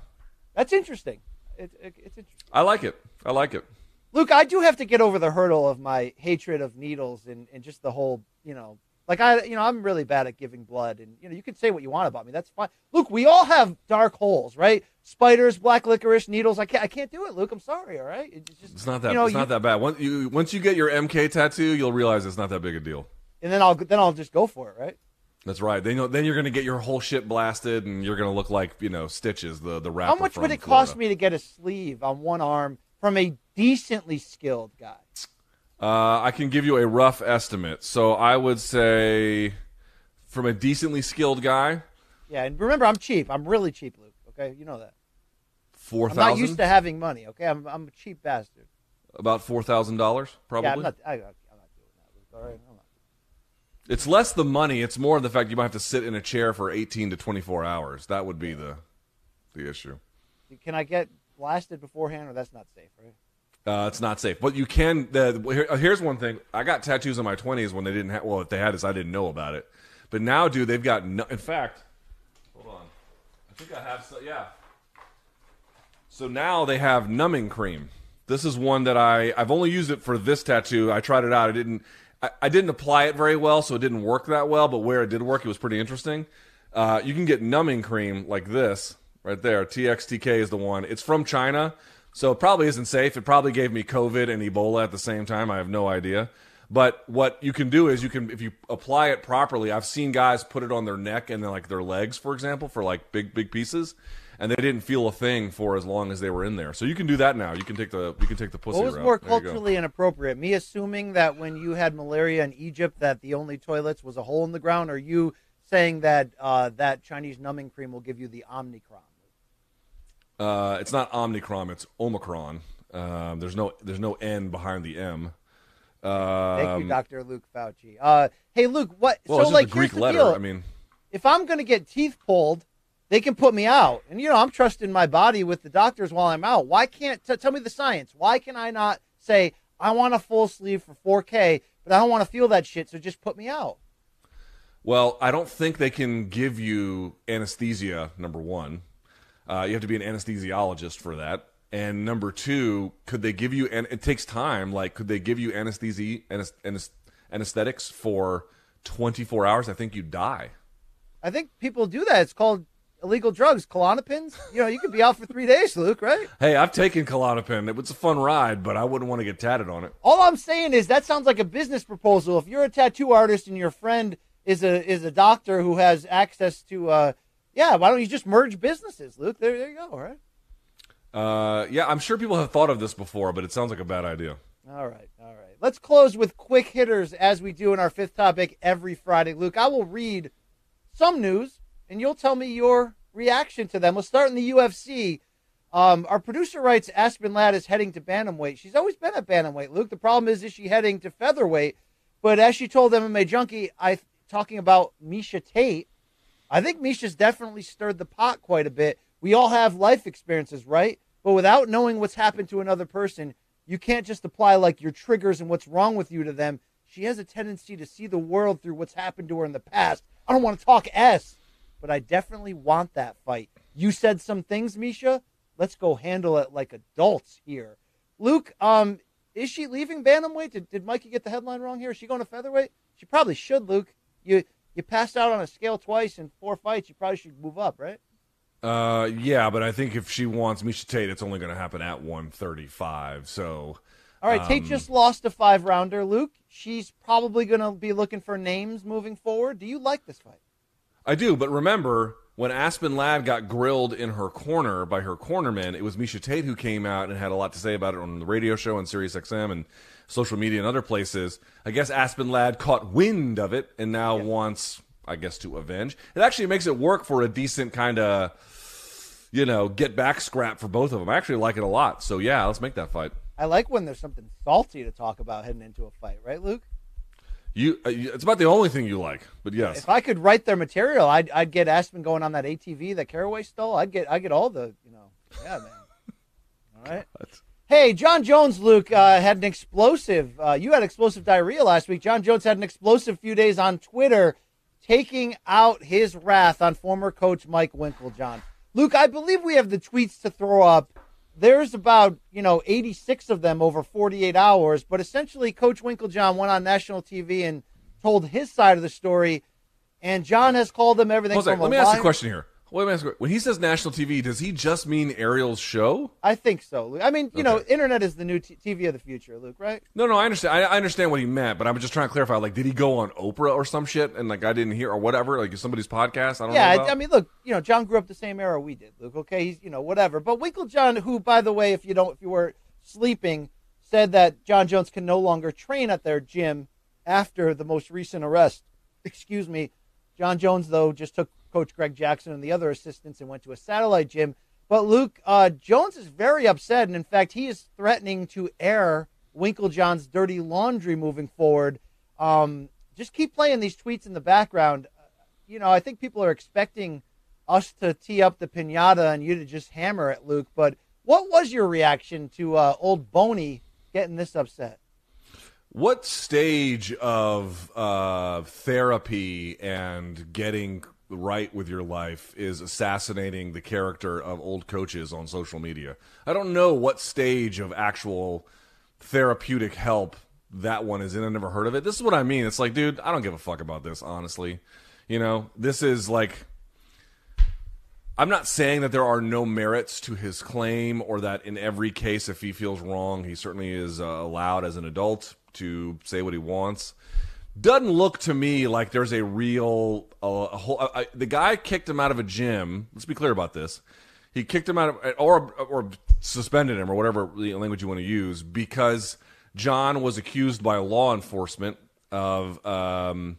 That's interesting. It, it, it's interesting. I like it. I like it. Luke, I do have to get over the hurdle of my hatred of needles and, and just the whole, you know, Like I, you know, I'm really bad at giving blood, and you know, you can say what you want about me. That's fine. Luke, we all have dark holes, right? Spiders, black licorice, needles. I can't, I can't do it, Luke. I'm sorry. All right, it's just, it's not that, you know, it's you, not that bad. Once you, once you get your MK tattoo, you'll realize it's not that big a deal. And then I'll, then I'll just go for it, right? That's right. Then you then you're gonna get your whole shit blasted, and you're gonna look like you know Stitches, the the rapper. How much would it Florida. cost me to get a sleeve on one arm from a decently skilled guy? Uh, I can give you a rough estimate. So I would say, from a decently skilled guy. Yeah, and remember, I'm cheap. I'm really cheap, Luke. Okay, you know that. Four thousand. I'm not used to having money. Okay, I'm I'm a cheap bastard. About four thousand dollars, probably. Yeah, I'm not. I, am not doing that, Luke. All right, I'm not. It's less the money. It's more the fact you might have to sit in a chair for 18 to 24 hours. That would be the the issue. Can I get blasted beforehand, or that's not safe, right? Uh, it's not safe, but you can. Here, uh, here's one thing: I got tattoos in my 20s when they didn't have. Well, if they had this, I didn't know about it. But now, dude, they've got. No, in fact, hold on. I think I have. yeah. So now they have numbing cream. This is one that I I've only used it for this tattoo. I tried it out. I didn't I, I didn't apply it very well, so it didn't work that well. But where it did work, it was pretty interesting. Uh, you can get numbing cream like this right there. TXTK is the one. It's from China. So it probably isn't safe. It probably gave me COVID and Ebola at the same time. I have no idea. But what you can do is you can, if you apply it properly, I've seen guys put it on their neck and then like their legs, for example, for like big, big pieces, and they didn't feel a thing for as long as they were in there. So you can do that now. You can take the, you can take the pussy. What was route. more culturally inappropriate? Me assuming that when you had malaria in Egypt, that the only toilets was a hole in the ground, or you saying that uh, that Chinese numbing cream will give you the Omicron? Uh, it's not Omicron. It's Omicron. Um, there's no there's no N behind the M. Um, Thank you, Doctor Luke Fauci. Uh, hey, Luke, what? Well, so like, a Greek letter. Deal. I mean, if I'm going to get teeth pulled, they can put me out, and you know I'm trusting my body with the doctors while I'm out. Why can't t- tell me the science? Why can I not say I want a full sleeve for 4K, but I don't want to feel that shit, so just put me out? Well, I don't think they can give you anesthesia. Number one, uh, you have to be an anesthesiologist for that. And number two, could they give you? And it takes time. Like, could they give you anesthesia, and anesthetics for 24 hours? I think you die. I think people do that. It's called illegal drugs, Klonopins. You know, you could be out for three days, Luke. Right? Hey, I've taken Klonopin. It was a fun ride, but I wouldn't want to get tatted on it. All I'm saying is that sounds like a business proposal. If you're a tattoo artist and your friend is a is a doctor who has access to uh, yeah, why don't you just merge businesses, Luke? There, there you go. All right. Uh, yeah, I'm sure people have thought of this before, but it sounds like a bad idea. All right, all right. Let's close with quick hitters as we do in our fifth topic every Friday. Luke, I will read some news, and you'll tell me your reaction to them. We'll start in the UFC. Um, our producer writes Aspen Ladd is heading to bantamweight. She's always been at bantamweight, Luke. The problem is, is she heading to featherweight? But as she told MMA Junkie, I talking about Miesha Tate, I think Miesha's definitely stirred the pot quite a bit. We all have life experiences, right? But without knowing what's happened to another person, you can't just apply like your triggers and what's wrong with you to them. She has a tendency to see the world through what's happened to her in the past. I don't want to talk S, but I definitely want that fight. You said some things, Miesha. Let's go handle it like adults here. Luke, um, is she leaving bantamweight? Did, did Mikey get the headline wrong here? Is she going to featherweight? She probably should, Luke. You you passed out on a scale twice in four fights. You probably should move up, right? Uh, yeah, but I think if she wants Miesha Tate, it's only going to happen at 135. So, all right, um, Tate just lost a five rounder. Luke, she's probably going to be looking for names moving forward. Do you like this fight? I do, but remember when Aspen Ladd got grilled in her corner by her cornerman, it was Miesha Tate who came out and had a lot to say about it on the radio show on Sirius XM and social media and other places. I guess Aspen Ladd caught wind of it and now yeah. wants, I guess, to avenge. It actually makes it work for a decent kind of, you know, get back scrap for both of them. I actually like it a lot. So yeah, let's make that fight. I like when there's something salty to talk about heading into a fight, right, Luke? You, uh, it's about the only thing you like, but yes. If I could write their material, I'd, I'd get Aspen going on that ATV that Caraway stole. I'd get, I get all the, you know, yeah, man. all right. Hey, Jon Jones, Luke, uh, had an explosive. Uh, you had explosive diarrhea last week. Jon Jones had an explosive few days on Twitter, taking out his wrath on former coach Mike Winkeljohn. Luke, I believe we have the tweets to throw up. There's about you know 86 of them over 48 hours, but essentially, Coach Winkeljohn went on national TV and told his side of the story, and Jon has called them everything. From let me ask you a question here. Wait, when he says national TV, does he just mean Ariel's show? I think so. Luke. I mean, you know, internet is the new t- TV of the future, Luke. Right? No, no, I understand. I, I understand what he meant, but I'm just trying to clarify. Like, did he go on Oprah or some shit, and like I didn't hear or whatever, like is somebody's podcast? I don't Yeah, know. I. I mean, look, you know, Jon grew up the same era we did, Luke. Okay, he's you know whatever. But Winkeljohn, who by the way, if you don't, if you were sleeping, said that Jon Jones can no longer train at their gym after the most recent arrest. Excuse me, Jon Jones though just took Coach Greg Jackson and the other assistants and went to a satellite gym. But Luke uh, Jones is very upset, and in fact, he is threatening to air Winkeljohn's dirty laundry moving forward. Um, just keep playing these tweets in the background you know, I think people are expecting us to tee up the pinata and you to just hammer it, Luke. But what was your reaction to uh, old Boney getting this upset? What stage of uh, therapy and getting right with your life is assassinating the character of old coaches on social media? I don't know what stage of actual therapeutic help that one is in. I've never heard of it. This is what I mean. It's like, dude, I don't give a fuck about this, honestly. You know, this is like. I'm not saying that there are no merits to his claim or that in every case, if he feels wrong, he certainly is uh, allowed as an adult to say what he wants. Doesn't look to me like there's a real. Uh, a whole, uh, the guy kicked him out of a gym. Let's be clear about this. He kicked him out of, or, or suspended him, or whatever language you want to use, because Jon was accused by law enforcement of, um,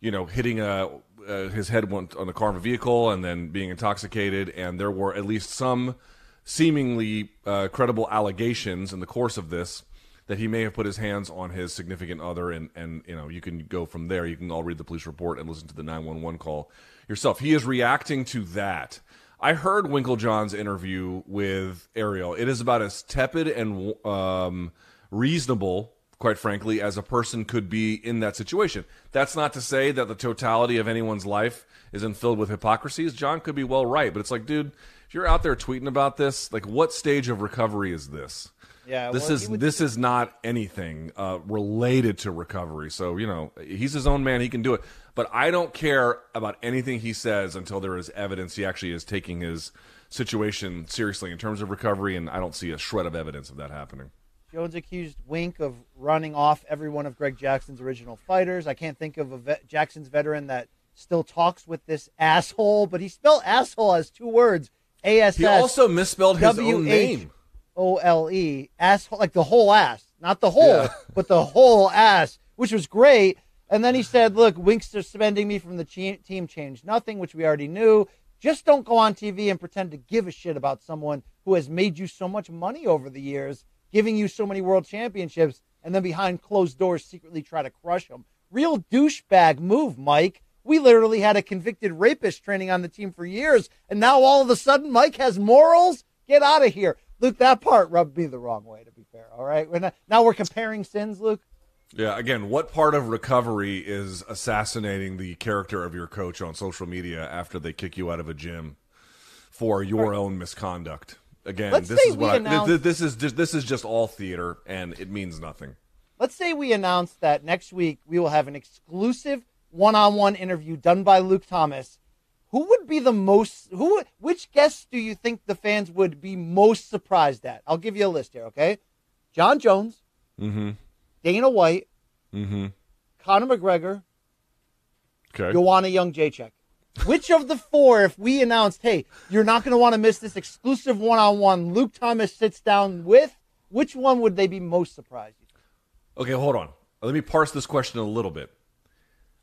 you know, hitting a uh, his head went on the car of a vehicle and then being intoxicated, and there were at least some seemingly uh, credible allegations in the course of this that he may have put his hands on his significant other, and and you know you can go from there. You can all read the police report and listen to the nine one one call yourself. He is reacting to that. I heard Winkeljohn's interview with Ariel. It is about as tepid and um, reasonable quite frankly, as a person could be in that situation. That's not to say that the totality of anyone's life isn't filled with hypocrisies. Jon could be well right, but it's like, dude, if you're out there tweeting about this, like, what stage of recovery is this? Yeah, this well, is this is not anything uh, related to recovery. So you know, he's his own man; he can do it. But I don't care about anything he says until there is evidence he actually is taking his situation seriously in terms of recovery, and I don't see a shred of evidence of that happening. Jones accused Wink of running off every one of Greg Jackson's original fighters. I can't think of a vet, Jackson's veteran that still talks with this asshole, but he spelled asshole as two words. A S He also misspelled his own name. O L E asshole, like the whole ass, not the whole, Yeah. but the whole ass, which was great. And then he said, "Look, Wink's suspending me from the team changed nothing, which we already knew. Just don't go on TV and pretend to give a shit about someone who has made you so much money over the years, giving you so many world championships, and then behind closed doors secretly try to crush them. Real douchebag move, Mike." We literally had a convicted rapist training on the team for years, and now all of a sudden Mike has morals. Get out of here, Luke. That part rubbed me the wrong way. To be fair, all right. We're not, now we're comparing sins, Luke. Yeah, again, what part of recovery is assassinating the character of your coach on social media after they kick you out of a gym for your own misconduct? Again, Let's this is what I, announce- this, this is just this is just all theater and it means nothing. Let's say we announce that next week we will have an exclusive one-on-one interview done by Luke Thomas. Who would be the most? Who? Which guests do you think the fans would be most surprised at? I'll give you a list here. Okay, Jon Jones, Mm-hmm. Dana White, Mm-hmm. Conor McGregor, Okay. Joanna Jedrzejczyk. Which of the four, if we announced, hey, you're not going to want to miss this exclusive one on one, Luke Thomas sits down with, which one would they be most surprised? Okay, hold on. Let me parse this question a little bit.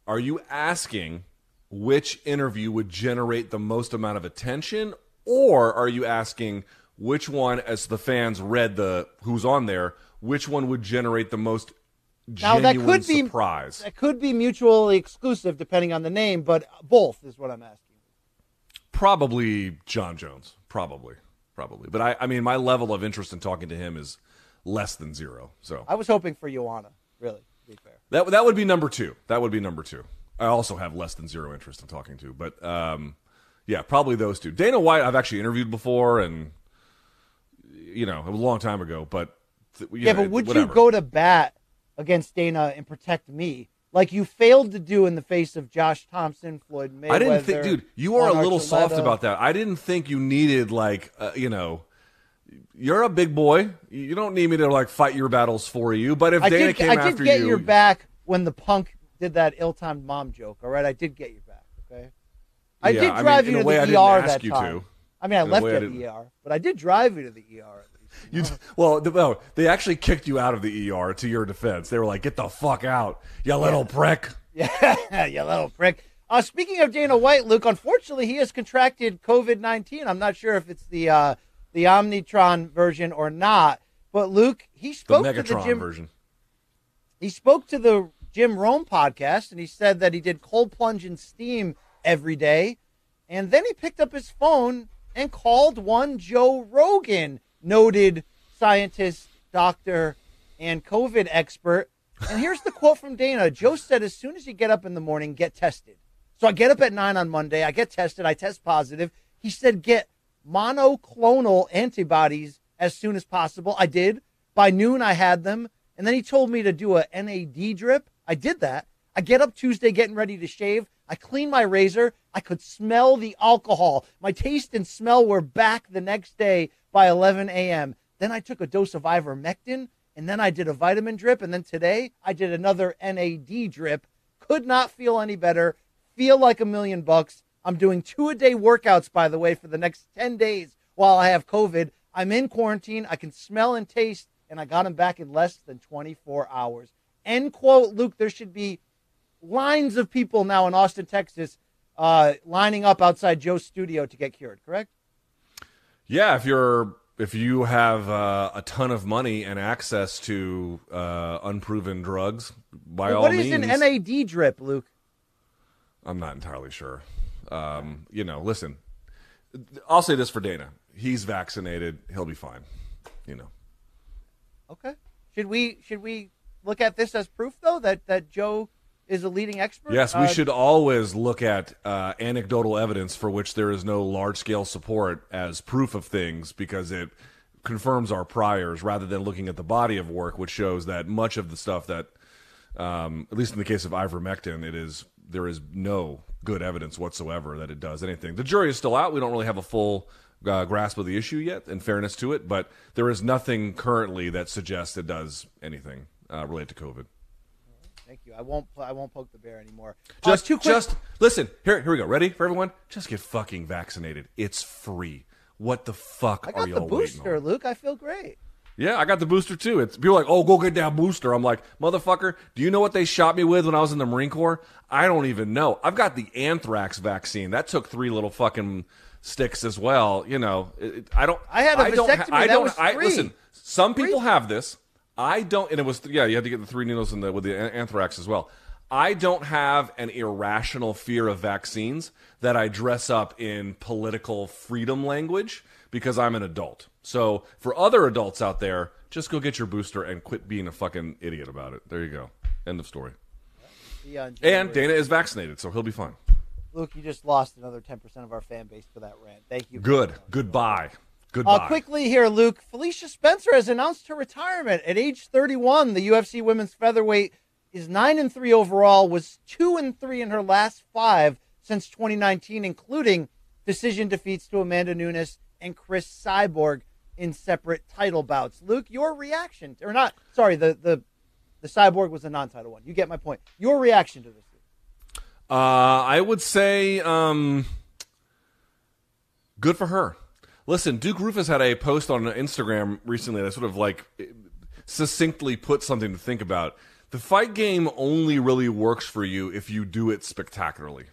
Are you asking which interview would generate the most amount of attention, or are you asking which one, as the fans read the who's on there, which one would generate the most Now, that genuine could be- surprise? That could be mutually exclusive depending on the name, but both is what I'm asking. Probably Jon Jones. Probably, probably. But I, I mean, my level of interest in talking to him is less than zero. So I was hoping for Joanna, really, to be fair. That that would be number two. That would be number two. I also have less than zero interest in talking to, but um, yeah, probably those two. Dana White, I've actually interviewed before, and you know, it was a long time ago. But Yeah, know, but would whatever. you go to bat against Dana and protect me? like you failed to do in the face of Josh Thompson, Floyd Mayweather. I didn't think, dude, you are a little Archuleta. soft about that. I didn't think you needed like, uh, you know, you're a big boy. You don't need me to like fight your battles for you. But if I Dana did, came I did after get you, your back when the punk did that ill-timed mom joke. All right, I did get you back. Okay, I Yeah, did I mean, drive you to the I didn't ER ask that you time. to. I mean, I In left you at the ER, but I did drive you to the ER. At least. You, well, the, no, they actually kicked you out of the ER. To your defense, they were like, "Get the fuck out, you little prick." Yeah, you little prick. Uh, speaking of Dana White, Luke, unfortunately, he has contracted COVID nineteen. I'm not sure if it's the uh, the Omnitron version or not, but Luke, he The spoke to the Megatron version. He spoke to the Jim Rome podcast, and he said that he did cold plunge in steam every day, and then he picked up his phone and called one Joe Rogan, noted scientist, doctor, and COVID expert. And here's the quote from Dana. Joe said, as soon as you get up in the morning, get tested. So I get up at nine on Monday. I get tested. I test positive. He said, get monoclonal antibodies as soon as possible. I did. By noon, I had them. And then he told me to do a NAD drip. I did that. I get up Tuesday getting ready to shave. I clean my razor. I could smell the alcohol. My taste and smell were back the next day by 11 a.m. Then I took a dose of ivermectin, and then I did a vitamin drip, and then today I did another NAD drip. Could not feel any better. Feel like a million bucks. I'm doing two a day workouts, by the way, for the next 10 days while I have COVID. I'm in quarantine. I can smell and taste, and I got them back in less than 24 hours. End quote, Luke. There should be lines of people now in Austin, Texas, uh, lining up outside Joe's studio to get cured. Correct? Yeah, if you're if you have uh, a ton of money and access to uh, unproven drugs, by Well, all what is means, an NAD drip, Luke? I'm not entirely sure. Um, you know, listen, I'll say this for Dana: he's vaccinated, he'll be fine. You know, Okay. Should we should we look at this as proof though that that Joe is a leading expert? yes, we Uh, should always look at uh, anecdotal evidence for which there is no large scale support as proof of things because it confirms our priors rather than looking at the body of work, which shows that much of the stuff that, um, at least in the case of ivermectin, it is there is no good evidence whatsoever that it does anything. The jury is still out. We don't really have a full uh, grasp of the issue yet, in fairness to it, but there is nothing currently that suggests it does anything uh, related to COVID. Thank you. I won't I won't poke the bear anymore. Just, uh, quick. just listen. Here, here we go. Ready for everyone? Just get fucking vaccinated. It's free. What the fuck I are got the y'all waiting booster. Luke. I feel great. Yeah, I got the booster too. It's people are like, oh, go get that booster. I'm like, motherfucker, do you know what they shot me with when I was in the Marine Corps? I don't even know. I've got the anthrax vaccine. That took three little fucking sticks as well. You know, it, I don't. I had a don't vasectomy. I That don't. was I free. listen. Some people have this. I don't, and it was yeah. You had to get the three needles in the with the anthrax as well. I don't have an irrational fear of vaccines that I dress up in political freedom language because I'm an adult. So for other adults out there, just go get your booster and quit being a fucking idiot about it. There you go. End of story. On And Dana is vaccinated, so he'll be fine. Luke, you just lost another ten percent of our fan base for that rant. Thank you. Good. Goodbye. Goodbye. Uh, quickly here, Luke. Felicia Spencer has announced her retirement at age 31. The UFC women's featherweight is nine and three overall. Was two and three in her last five since 2019, including decision defeats to Amanda Nunes and Cris Cyborg in separate title bouts. Luke, your reaction, or not? Sorry, the the the Cyborg was a non-title one. You get my point. Your reaction to this? Luke? Uh, I would say um, good for her. Listen, Duke Roufus had a post on Instagram recently that sort of like succinctly put something to think about. The fight game only really works for you if you do it spectacularly.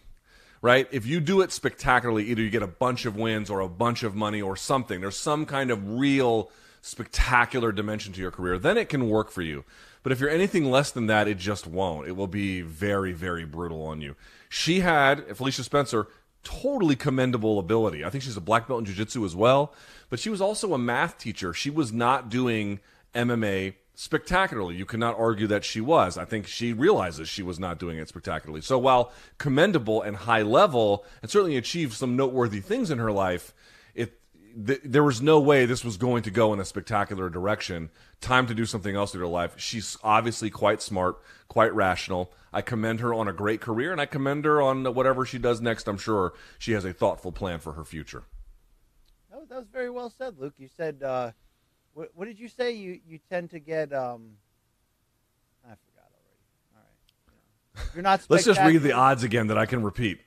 Right? If you do it spectacularly, either you get a bunch of wins or a bunch of money or something. There's some kind of real spectacular dimension to your career. Then it can work for you. But if you're anything less than that, it just won't. It will be very, very brutal on you. She had, Felicia Spencer, totally commendable ability. I think she's a black belt in jiu-jitsu as well, but she was also a math teacher. She was not doing MMA spectacularly. You cannot argue that she was. I think she realizes she was not doing it spectacularly. So while commendable and high level and certainly achieved some noteworthy things in her life, th- there was no way this was going to go in a spectacular direction. Time to do something else with her life. She's obviously quite smart, quite rational. I commend her on a great career, and I commend her on whatever she does next. I'm sure she has a thoughtful plan for her future. That was, that was very well said, Luke. You said, uh, what, what, did you say? You you tend to get. Um, I forgot already. All right. You you're not. Let's just read the odds again that I can repeat.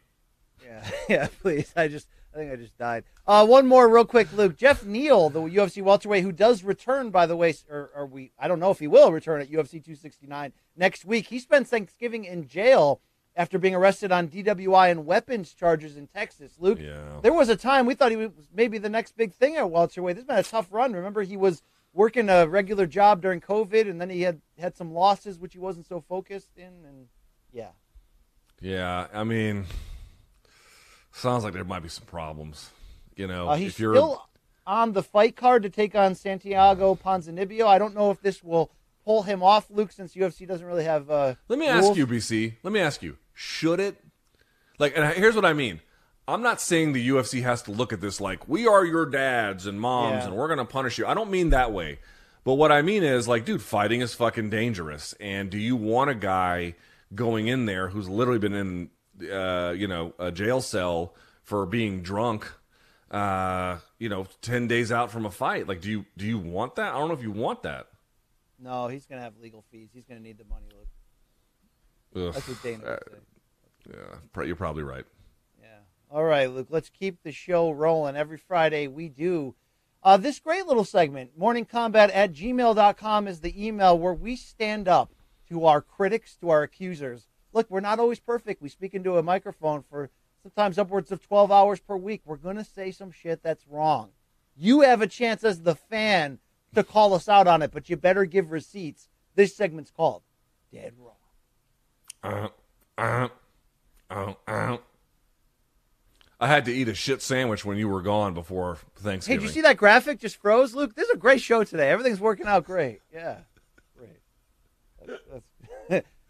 Yeah, yeah, please. I just I think I just died. Uh, one more, real quick, Luke. Geoff Neal, the UFC welterweight, who does return, by the way, or, or we, I don't know if he will return at UFC 269 next week. He spent Thanksgiving in jail after being arrested on DWI and weapons charges in Texas. Luke, yeah. there was a time we thought he was maybe the next big thing at welterweight. This has been a tough run. Remember, he was working a regular job during COVID, and then he had had some losses, which he wasn't so focused in, and yeah. Yeah, I mean Sounds like there might be some problems. You know, uh, he's still on the fight card to take on Santiago Ponzinibbio. I don't know if this will pull him off, Luke, since UFC doesn't really have. Uh, Let me rules. ask you, BC. Let me ask you: Should it? Like, and here's what I mean. I'm not saying the UFC has to look at this like we are your dads and moms yeah. and we're gonna punish you. I don't mean that way. But what I mean is, like, dude, fighting is fucking dangerous. And do you want a guy going in there who's literally been in uh, you know, a jail cell for being drunk, uh, you know, ten days out from a fight. Like, do you do you want that? I don't know if you want that. No, he's gonna have legal fees. He's gonna need the money, Luke. Ugh. That's what Dana would uh. Yeah, you're probably right. Yeah. All right, Luke. Let's keep the show rolling. Every Friday we do uh, this great little segment. Morningcombat at gmail.com is the email where we stand up to our critics, to our accusers look, we're not always perfect. We speak into a microphone for sometimes upwards of 12 hours per week. We're going to say some shit that's wrong. You have a chance as the fan to call us out on it, but you better give receipts. This segment's called Dead Wrong. Uh, uh, uh, uh. I had to eat a shit sandwich when you were gone before Thanksgiving. Hey, did you see that graphic just froze, Luke? This is a great show today. Everything's working out great. Yeah, great. That's, that's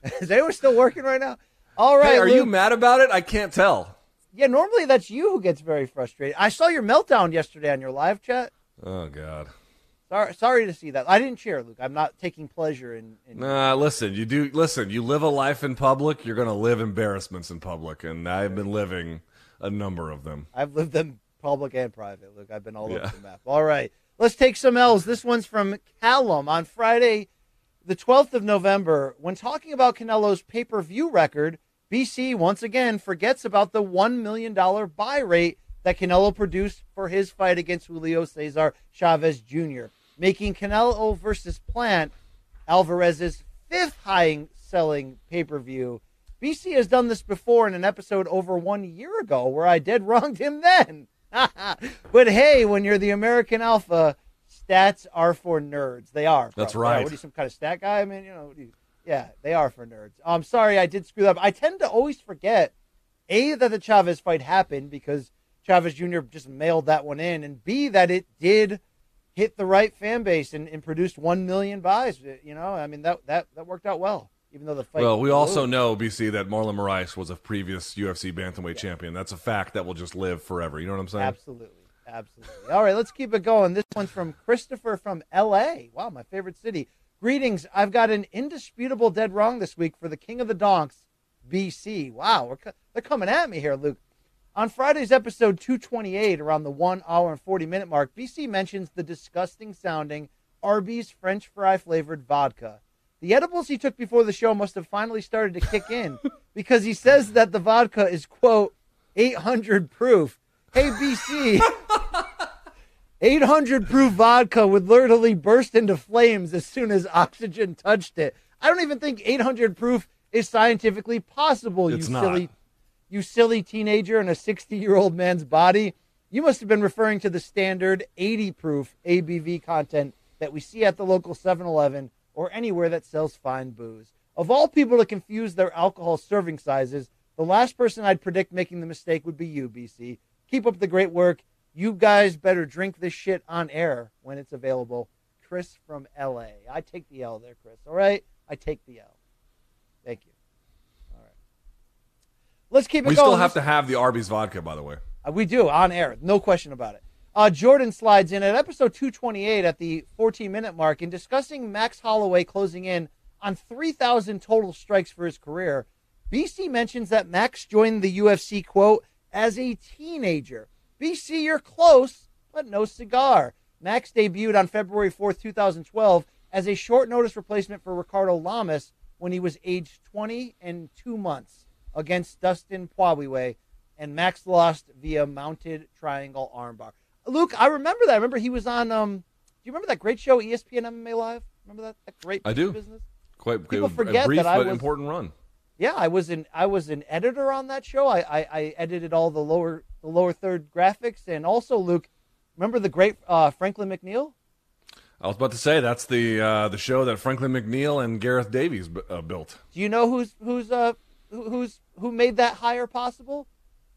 Is were still working right now? All right. Hey, are Luke. you mad about it? I can't tell. Yeah, normally that's you who gets very frustrated. I saw your meltdown yesterday on your live chat. Oh God. Sorry, sorry to see that. I didn't cheer, Luke. I'm not taking pleasure in. in nah, listen. You do listen. You live a life in public. You're going to live embarrassments in public, and I've been living a number of them. I've lived them public and private. Luke. I've been all yeah. over the map. All right, let's take some L's. This one's from Callum on Friday the 12th of November, when talking about Canelo's pay per view record, BC once again forgets about the $1 million buy rate that Canelo produced for his fight against Julio Cesar Chavez Jr., making Canelo versus Plant Alvarez's fifth high selling pay per view. BC has done this before in an episode over one year ago where I dead wronged him then. but hey, when you're the American Alpha, stats are for nerds. They are. Bro. That's right. Yeah, what are you, some kind of stat guy? I mean, you know, you, yeah, they are for nerds. I'm sorry, I did screw up. I tend to always forget a that the Chavez fight happened because Chavez Jr. just mailed that one in, and b that it did hit the right fan base and, and produced one million buys. Uh, you know, I mean that that that worked out well. Even though the fight. Well, we also know BC that Marlon Moraes was a previous UFC bantamweight yeah. champion. That's a fact that will just live forever. You know what I'm saying? Absolutely. Absolutely. All right, let's keep it going. This one's from Christopher from L.A. Wow, my favorite city. Greetings. I've got an indisputable dead wrong this week for the King of the Donks, BC. Wow, we're, they're coming at me here, Luke. On Friday's episode 228, around the one hour and 40 minute mark, BC mentions the disgusting sounding Arby's French fry flavored vodka. The edibles he took before the show must have finally started to kick in because he says that the vodka is, quote, 800 proof. Hey, BC. 800 proof vodka would literally burst into flames as soon as oxygen touched it. I don't even think 800 proof is scientifically possible, it's you not. silly you silly teenager in a 60-year-old man's body. You must have been referring to the standard 80 proof ABV content that we see at the local 7-Eleven or anywhere that sells fine booze. Of all people to confuse their alcohol serving sizes, the last person I'd predict making the mistake would be you, BC. Keep up the great work. You guys better drink this shit on air when it's available. Chris from LA. I take the L there, Chris. All right? I take the L. Thank you. All right. Let's keep it we going. We still have to have the Arby's vodka, by the way. Uh, we do on air. No question about it. Uh, Jordan slides in at episode 228 at the 14 minute mark in discussing Max Holloway closing in on 3,000 total strikes for his career. BC mentions that Max joined the UFC, quote, as a teenager. BC, you're close, but no cigar. Max debuted on February 4th, 2012, as a short notice replacement for Ricardo Lamas when he was aged 20 and two months against Dustin Poirier, and Max lost via mounted triangle armbar. Luke, I remember that. I remember he was on. Um, do you remember that great show, ESPN MMA Live? Remember that? That great. I do. Business. Quite people forget a brief that I was, important run. Yeah, I was an I was an editor on that show. I, I, I edited all the lower the lower third graphics, and also Luke, remember the great uh, Franklin McNeil? I was about to say that's the uh, the show that Franklin McNeil and Gareth Davies uh, built. Do you know who's who's uh who's who made that hire possible?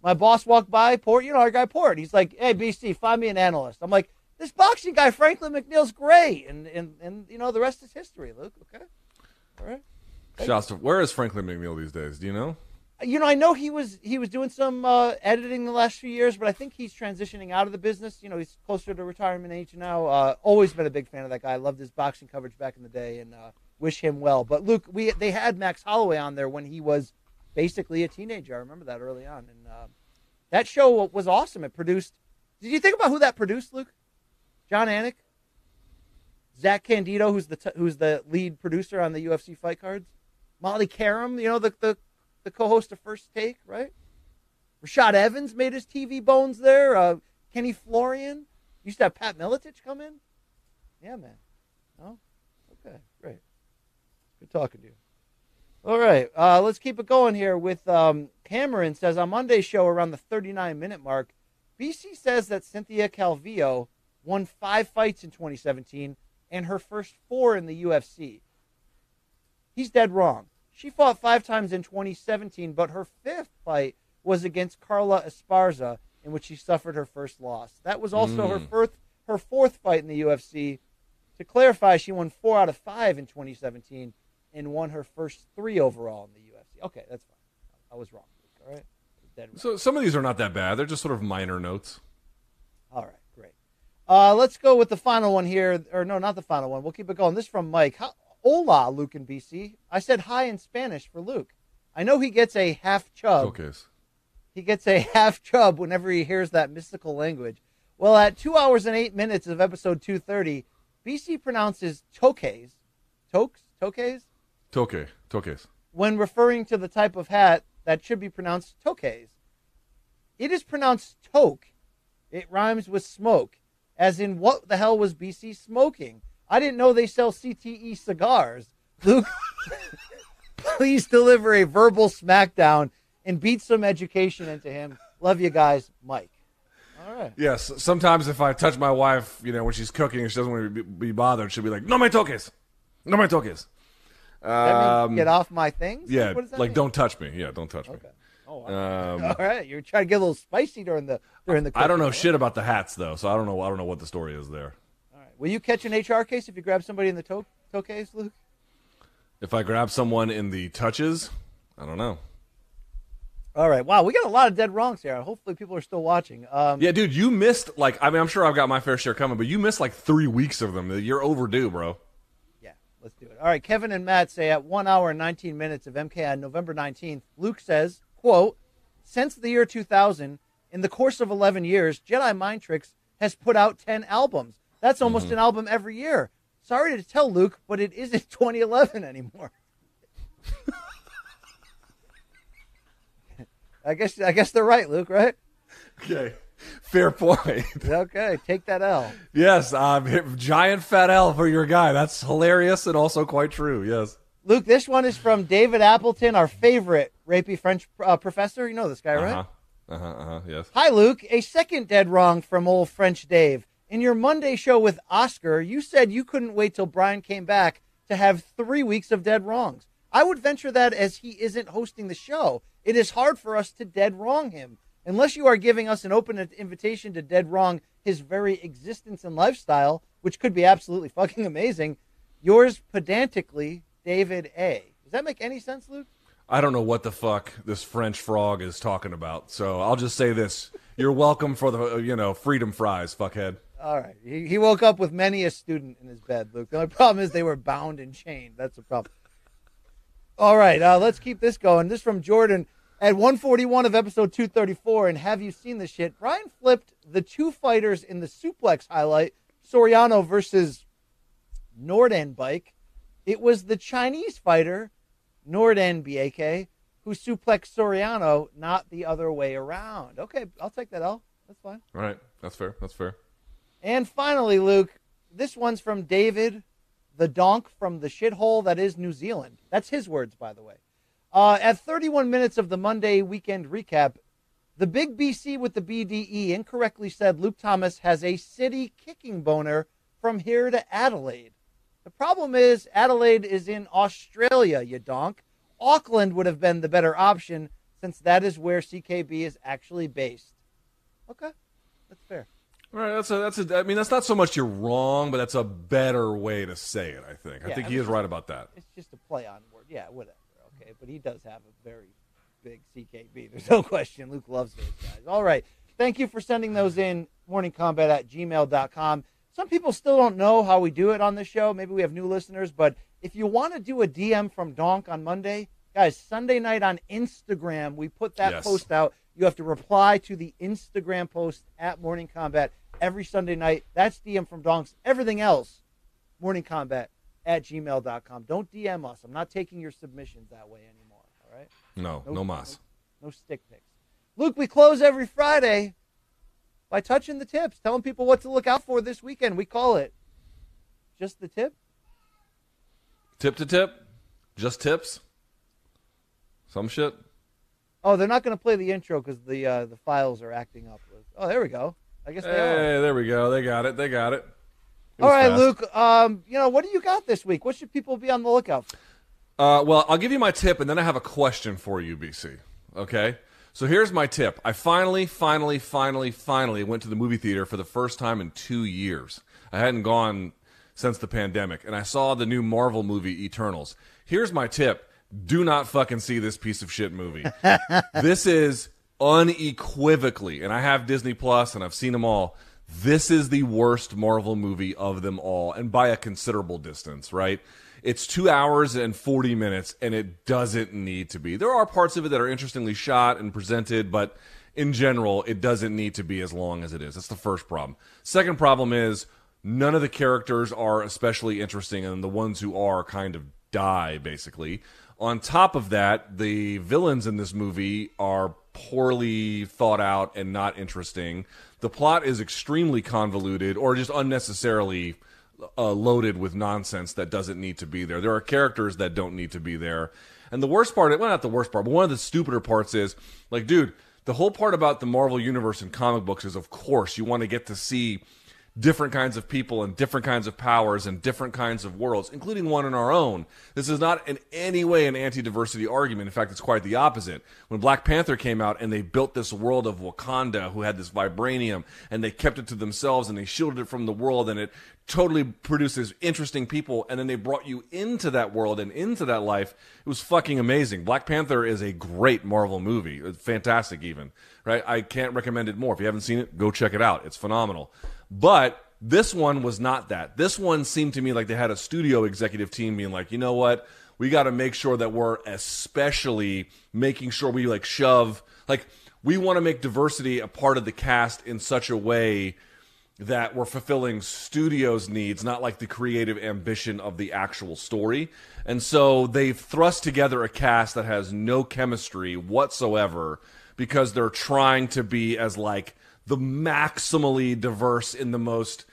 My boss walked by, Port, you know our guy Port. He's like, "Hey BC, find me an analyst." I'm like, "This boxing guy Franklin McNeil's great," and and and you know the rest is history, Luke. Okay, all right. Where is Franklin McNeil these days? Do you know? You know, I know he was he was doing some uh, editing the last few years, but I think he's transitioning out of the business. You know, he's closer to retirement age now. Uh, always been a big fan of that guy. I loved his boxing coverage back in the day, and uh, wish him well. But Luke, we they had Max Holloway on there when he was basically a teenager. I remember that early on, and uh, that show was awesome. It produced. Did you think about who that produced, Luke? Jon Anik, Zach Candido, who's the t- who's the lead producer on the UFC fight cards. Molly Qerim, you know the the the co-host of First Take, right? Rashad Evans made his TV bones there. Uh, Kenny Florian used to have Pat Miletich come in. Yeah, man. Oh, okay, great. Good talking to you. All right, uh, let's keep it going here with um, Cameron says on Monday's show around the 39 minute mark, BC says that Cynthia Calvillo won five fights in 2017 and her first four in the UFC. He's dead wrong. She fought five times in 2017, but her fifth fight was against Carla Esparza, in which she suffered her first loss. That was also mm. her first, her fourth fight in the UFC. To clarify, she won four out of five in 2017 and won her first three overall in the UFC. Okay, that's fine. I was wrong. All right. So some of these are not that bad. They're just sort of minor notes. All right, great. Uh, let's go with the final one here. Or no, not the final one. We'll keep it going. This is from Mike. How, Hola, Luke in BC. I said hi in Spanish for Luke. I know he gets a half chub. Okay. He gets a half chub whenever he hears that mystical language. Well, at two hours and eight minutes of episode 230, BC pronounces toques, tokes, toques? Toque, toques. When referring to the type of hat that should be pronounced toques. It is pronounced toke. It rhymes with smoke, as in what the hell was BC smoking? I didn't know they sell CTE cigars. Luke, please deliver a verbal smackdown and beat some education into him. Love you guys, Mike. All right. Yes. Sometimes if I touch my wife, you know, when she's cooking and she doesn't want to be, bothered, she'll be like, "No me toques, no me toques." Um, get off my things. Yeah, like mean? don't touch me. Yeah, don't touch okay. me. Oh, um, all right. You're trying to get a little spicy during the during the. I don't know shit about the hats though, so I don't know. I don't know what the story is there. Will you catch an HR case if you grab somebody in the toe, toe case, Luke? If I grab someone in the touches, I don't know. All right. Wow, we got a lot of dead wrongs here. Hopefully, people are still watching. Um, yeah, dude, you missed like I mean, I'm sure I've got my fair share coming, but you missed like three weeks of them. You're overdue, bro. Yeah, let's do it. All right, Kevin and Matt say at one hour and 19 minutes of MK on November 19th, Luke says, "quote Since the year 2000, in the course of 11 years, Jedi Mind Tricks has put out 10 albums." That's almost mm-hmm. an album every year. Sorry to tell Luke, but it isn't 2011 anymore. I guess I guess they're right, Luke. Right? Okay, fair point. okay, take that L. Yes, um, giant fat L for your guy. That's hilarious and also quite true. Yes. Luke, this one is from David Appleton, our favorite rapey French uh, professor. You know this guy, right? Uh huh. Uh huh. Uh-huh, yes. Hi, Luke. A second dead wrong from old French Dave. In your Monday show with Oscar, you said you couldn't wait till Brian came back to have three weeks of dead wrongs. I would venture that as he isn't hosting the show, it is hard for us to dead wrong him. Unless you are giving us an open invitation to dead wrong his very existence and lifestyle, which could be absolutely fucking amazing, yours pedantically, David A. Does that make any sense, Luke? I don't know what the fuck this French frog is talking about. So I'll just say this You're welcome for the you know freedom fries, fuckhead. All right. He, he woke up with many a student in his bed, Luke. The only problem is they were bound and chained. That's the problem. All right. Uh, let's keep this going. This from Jordan. At 141 of episode 234, and have you seen this shit? Brian flipped the two fighters in the suplex highlight, Soriano versus Nuerdanbieke. It was the Chinese fighter, Nuerdanbieke, who suplexed Soriano, not the other way around. Okay, I'll take that L. That's fine. All right. That's fair. That's fair. And finally, Luke, this one's from David, the donk from the shithole that is New Zealand. That's his words, by the way. Uh, at 31 minutes of the Monday weekend recap, the big BC with the BDE incorrectly said Luke Thomas has a city kicking boner from here to Adelaide. The problem is Adelaide is in Australia, you donk. Auckland would have been the better option since that is where CKB is actually based. Okay, that's fair. Right, that's a that's a. I mean, that's not so much you're wrong, but that's a better way to say it. I think. I think I he is right about that. It's just a play on word. Yeah, whatever. Okay, but he does have a very big CKB. There's no question. Luke loves those guys. All right. Thank you for sending those in. Morningcombat at gmail.com. Some people still don't know how we do it on the show. Maybe we have new listeners, but if you want to do a DM from Donk on Monday, guys, Sunday night on Instagram, we put that Yes. post out. You have to reply to the Instagram post at Morning Combat every Sunday night. That's DM from Donks. Everything else, Morning Combat at gmail.com. Don't DM us. I'm not taking your submissions that way anymore. All right? No, no mas. No stick picks. Luke, we close every Friday by touching the tips, telling people what to look out for this weekend. We call it just the tip. Tip to tip, just tips. Some shit. Oh, they're not going to play the intro because the uh, the files are acting up. Oh, there we go. I guess they are. Hey, there we go. They got it. They got it. It All right, fast. Luke. Um, you know what do you got this week? What should people be on the lookout for? Uh, well, I'll give you my tip, and then I have a question for you, BC. Okay. So here's my tip. I finally, finally, finally, finally went to the movie theater for the first time in two years. I hadn't gone since the pandemic, and I saw the new Marvel movie Eternals. Here's my tip: Do not fucking see this piece of shit movie. this is unequivocally, and I have Disney Plus, and I've seen them all. This is the worst Marvel movie of them all, and by a considerable distance, right? It's two hours and 40 minutes, and it doesn't need to be. There are parts of it that are interestingly shot and presented, but in general, it doesn't need to be as long as it is. That's the first problem. Second problem is none of the characters are especially interesting, and the ones who are kind of die, basically. On top of that, the villains in this movie are poorly thought out and not interesting. The plot is extremely convoluted or just unnecessarily uh, loaded with nonsense that doesn't need to be there. There are characters that don't need to be there. And the worst part, well, not the worst part, but one of the stupider parts is like, dude, the whole part about the Marvel Universe and comic books is, of course, you want to get to see different kinds of people and different kinds of powers and different kinds of worlds, including one in our own. This is not in any way an anti diversity argument. In fact, it's quite the opposite. When Black Panther came out and they built this world of Wakanda who had this vibranium and they kept it to themselves and they shielded it from the world and it totally produces interesting people and then they brought you into that world and into that life it was fucking amazing black panther is a great marvel movie it's fantastic even right i can't recommend it more if you haven't seen it go check it out it's phenomenal but this one was not that. This one seemed to me like they had a studio executive team being like you know what? We got to make sure that we're especially making sure we like shove like we want to make diversity a part of the cast in such a way that we're fulfilling studios needs not like the creative ambition of the actual story. And so they've thrust together a cast that has no chemistry whatsoever because they're trying to be as like the maximally diverse in the most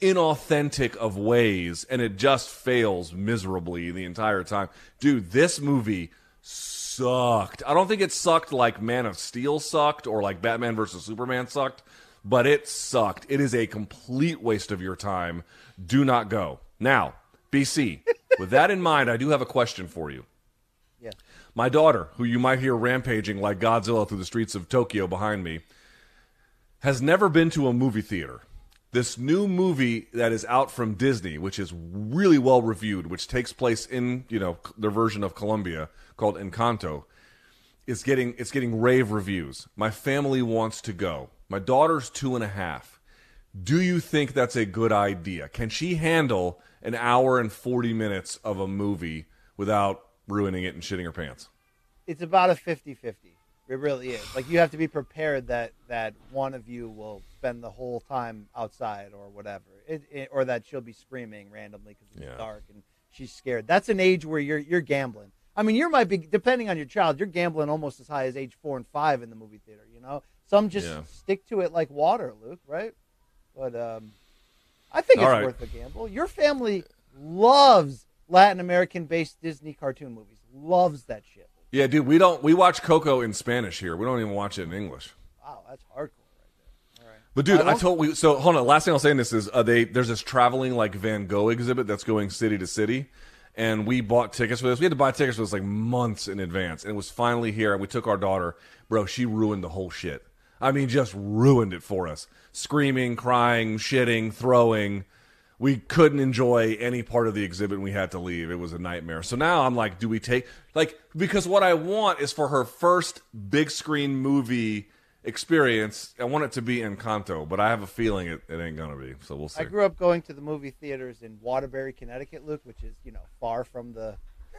inauthentic of ways and it just fails miserably the entire time dude this movie sucked i don't think it sucked like man of steel sucked or like batman versus superman sucked but it sucked. It is a complete waste of your time. Do not go. Now, BC, with that in mind, I do have a question for you. Yeah. My daughter, who you might hear rampaging like Godzilla through the streets of Tokyo behind me, has never been to a movie theater. This new movie that is out from Disney, which is really well reviewed, which takes place in, you know, their version of Colombia called Encanto, is getting it's getting rave reviews. My family wants to go. My daughter's two and a half. Do you think that's a good idea? Can she handle an hour and forty minutes of a movie without ruining it and shitting her pants? It's about a 50-50. It really is. Like you have to be prepared that that one of you will spend the whole time outside or whatever, it, it, or that she'll be screaming randomly because it's yeah. dark and she's scared. That's an age where you're you're gambling. I mean, you might be depending on your child. You're gambling almost as high as age four and five in the movie theater. You know, some just yeah. stick to it like water, Luke. Right? But um, I think it's right. worth a gamble. Your family loves Latin American based Disney cartoon movies. Loves that shit. Yeah, dude, we don't we watch Coco in Spanish here. We don't even watch it in English. Wow, that's hardcore right there. All right. But dude, I, I told we so hold on. Last thing I'll say in this is uh, they there's this traveling like Van Gogh exhibit that's going city to city, and we bought tickets for this. We had to buy tickets for this like months in advance, and it was finally here. And we took our daughter, bro. She ruined the whole shit. I mean, just ruined it for us. Screaming, crying, shitting, throwing we couldn't enjoy any part of the exhibit and we had to leave. It was a nightmare. So now I'm like, do we take like because what I want is for her first big screen movie experience. I want it to be Encanto, but I have a feeling it, it ain't gonna be. So we'll see. I grew up going to the movie theaters in Waterbury, Connecticut, Luke, which is you know far from the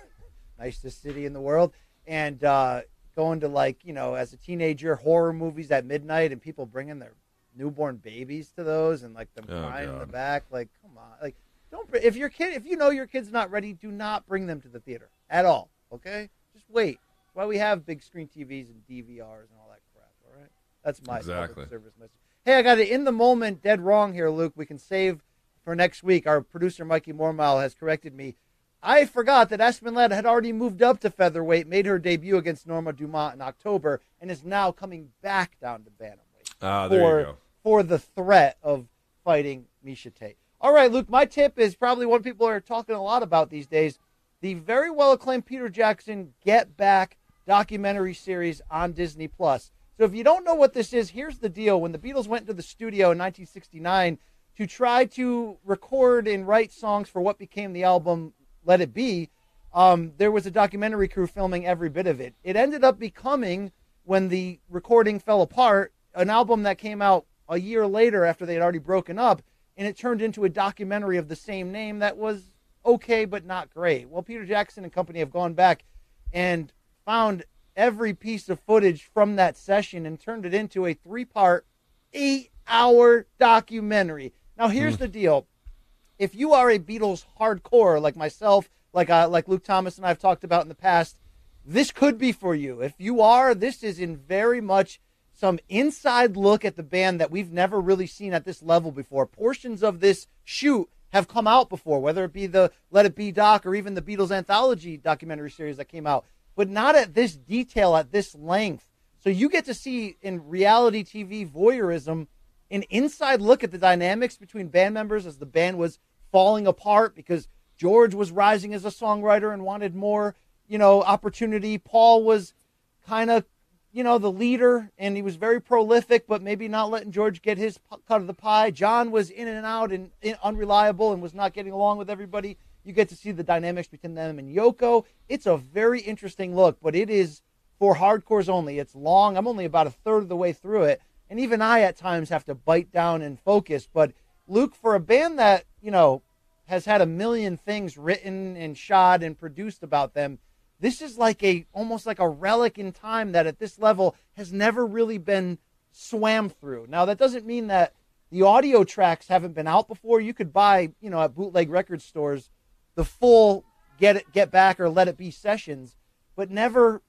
nicest city in the world, and uh, going to like you know as a teenager horror movies at midnight and people bringing their newborn babies to those and like them oh, crying God. in the back. Like, come on, like don't if your kid if you know your kid's not ready, do not bring them to the theater at all. Okay, just wait. That's why we have big screen TVs and DVRs and all that crap. All right, that's my exactly. service message. Hey, I got it in the moment, dead wrong here, Luke. We can save for next week. Our producer Mikey Mormile has corrected me. I forgot that Aspen Ladd had already moved up to featherweight, made her debut against Norma Dumont in October, and is now coming back down to bantamweight. Ah, there you go. For the threat of fighting Miesha Tate. All right, Luke, my tip is probably one people are talking a lot about these days. The very well acclaimed Peter Jackson Get Back documentary series on Disney Plus. So if you don't know what this is, here's the deal. When the Beatles went to the studio in 1969 to try to record and write songs for what became the album Let It Be, um, there was a documentary crew filming every bit of it. It ended up becoming, when the recording fell apart, an album that came out a year later after they had already broken up, and it turned into a documentary of the same name that was okay but not great. Well, Peter Jackson and company have gone back and found every piece of footage from that session and turned it into a three-part, eight-hour documentary. Now, here's mm. the deal: if you are a Beatles hardcore like myself, like uh, like Luke Thomas and I have talked about in the past, this could be for you. If you are, this is in very much some inside look at the band that we've never really seen at this level before. Portions of this shoot have come out before, whether it be the Let It Be doc or even the Beatles anthology documentary series that came out, but not at this detail, at this length. So you get to see in reality TV voyeurism an inside look at the dynamics between band members as the band was falling apart because George was rising as a songwriter and wanted more, you know, opportunity. Paul was kind of you know, the leader, and he was very prolific, but maybe not letting George get his cut of the pie. John was in and out and unreliable and was not getting along with everybody. You get to see the dynamics between them and Yoko. It's a very interesting look, but it is for hardcores only. It's long. I'm only about a third of the way through it, and even I at times have to bite down and focus. But Luke, for a band that you know has had a million things written and shot and produced about them this is like a almost like a relic in time that at this level has never really been swam through. Now that doesn't mean that the audio tracks haven't been out before. You could buy, you know, at bootleg record stores the full get it get back or let it be sessions, but never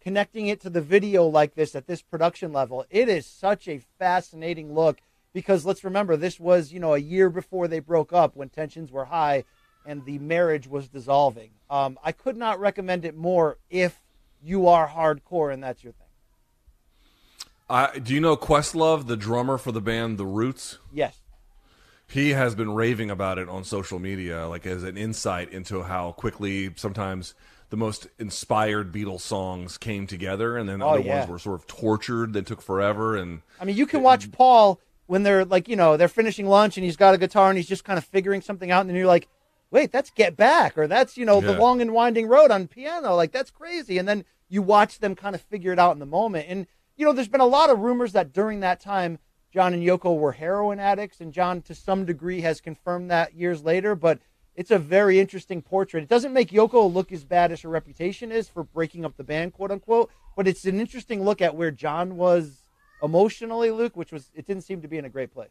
connecting it to the video like this at this production level. It is such a fascinating look because let's remember this was, you know, a year before they broke up when tensions were high and the marriage was dissolving. Um, I could not recommend it more if you are hardcore and that's your thing. Uh, do you know Questlove, the drummer for the band The Roots? Yes. He has been raving about it on social media, like as an insight into how quickly sometimes the most inspired Beatles songs came together, and then oh, other yeah. ones were sort of tortured. They took forever. And I mean, you can watch Paul when they're like, you know, they're finishing lunch, and he's got a guitar, and he's just kind of figuring something out, and then you're like, wait, that's Get Back, or that's, you know, yeah. The Long and Winding Road on piano. Like, that's crazy. And then you watch them kind of figure it out in the moment. And you know, there's been a lot of rumors that during that time, John and Yoko were heroin addicts, and John, to some degree, has confirmed that years later. But it's a very interesting portrait. It doesn't make Yoko look as bad as her reputation is for breaking up the band, quote unquote. But it's an interesting look at where John was emotionally, Luke, which was it didn't seem to be in a great place.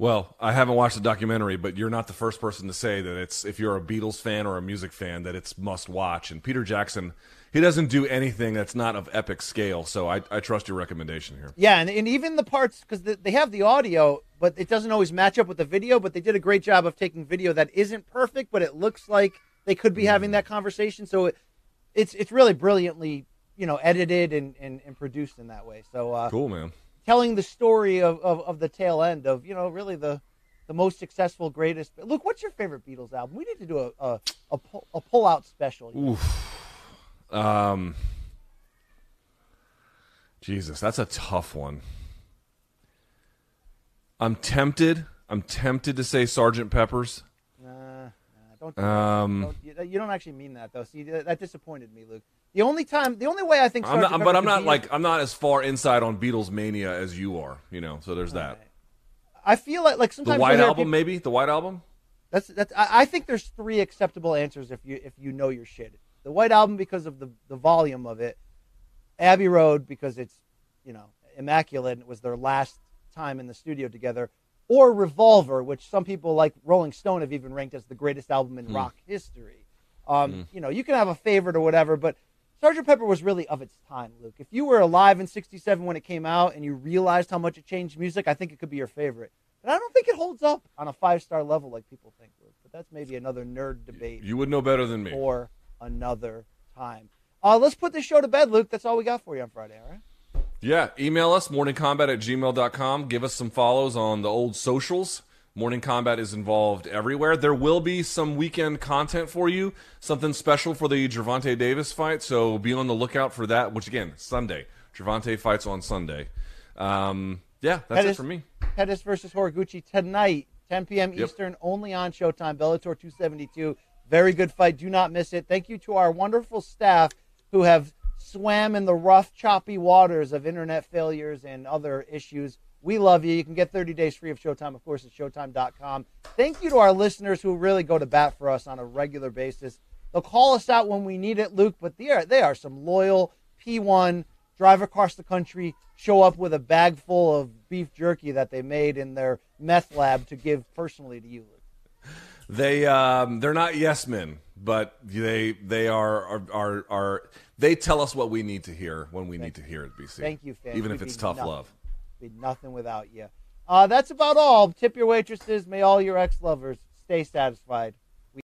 Well, I haven't watched the documentary, but you're not the first person to say that it's if you're a Beatles fan or a music fan that it's must watch. And Peter Jackson, he doesn't do anything that's not of epic scale. So I, I trust your recommendation here. Yeah, and, and even the parts because the, they have the audio, but it doesn't always match up with the video. But they did a great job of taking video that isn't perfect, but it looks like they could be mm. having that conversation. So it, it's it's really brilliantly you know edited and, and, and produced in that way. So uh, cool, man telling the story of, of, of the tail end of you know really the the most successful, greatest. Luke, what's your favorite Beatles album? We need to do a a, a, pull, a pull out special. Oof. Um, Jesus, that's a tough one. I'm tempted. I'm tempted to say Sergeant Pepper's. Nah, nah don't. Do um, don't, you, you, don't actually mean that though. See, that, that disappointed me, Luke. The only time, the only way I think, I'm not, but I'm not like I'm not as far inside on Beatles mania as you are. You know, so there's that. Right. I feel like like sometimes the White Album, people, maybe the White Album. That's that's. I, I, think there's three acceptable answers if you if you know your shit. The White Album because of the the volume of it. Abbey Road because it's you know immaculate and it was their last time in the studio together. Or Revolver, which some people like Rolling Stone have even ranked as the greatest album in mm. rock history. Um, mm. You know, you can have a favorite or whatever, but Sgt. Pepper was really of its time, Luke. If you were alive in 67 when it came out and you realized how much it changed music, I think it could be your favorite. But I don't think it holds up on a five star level like people think, Luke. But that's maybe another nerd debate. You would know better than me. Or another time. Uh, let's put this show to bed, Luke. That's all we got for you on Friday, all right? Yeah, email us, morningcombat at gmail.com. Give us some follows on the old socials. Morning Combat is involved everywhere. There will be some weekend content for you, something special for the Gervonta Davis fight. So be on the lookout for that. Which again, Sunday. Gervonta fights on Sunday. Um, yeah, that's Pettis, it for me. Pettis versus Horiguchi tonight, 10 p.m. Yep. Eastern, only on Showtime. Bellator 272. Very good fight. Do not miss it. Thank you to our wonderful staff who have swam in the rough, choppy waters of internet failures and other issues we love you. You can get 30 days free of Showtime, of course, at Showtime.com. Thank you to our listeners who really go to bat for us on a regular basis. They'll call us out when we need it, Luke, but they are, they are some loyal P1, drive across the country, show up with a bag full of beef jerky that they made in their meth lab to give personally to you, Luke. They um, they're not yes men, but they they are are, are are they tell us what we need to hear when we Thank need you. to hear it. BC. Thank you, fans. Even if it's tough love be nothing without you. Uh, that's about all. Tip your waitresses. May all your ex lovers stay satisfied.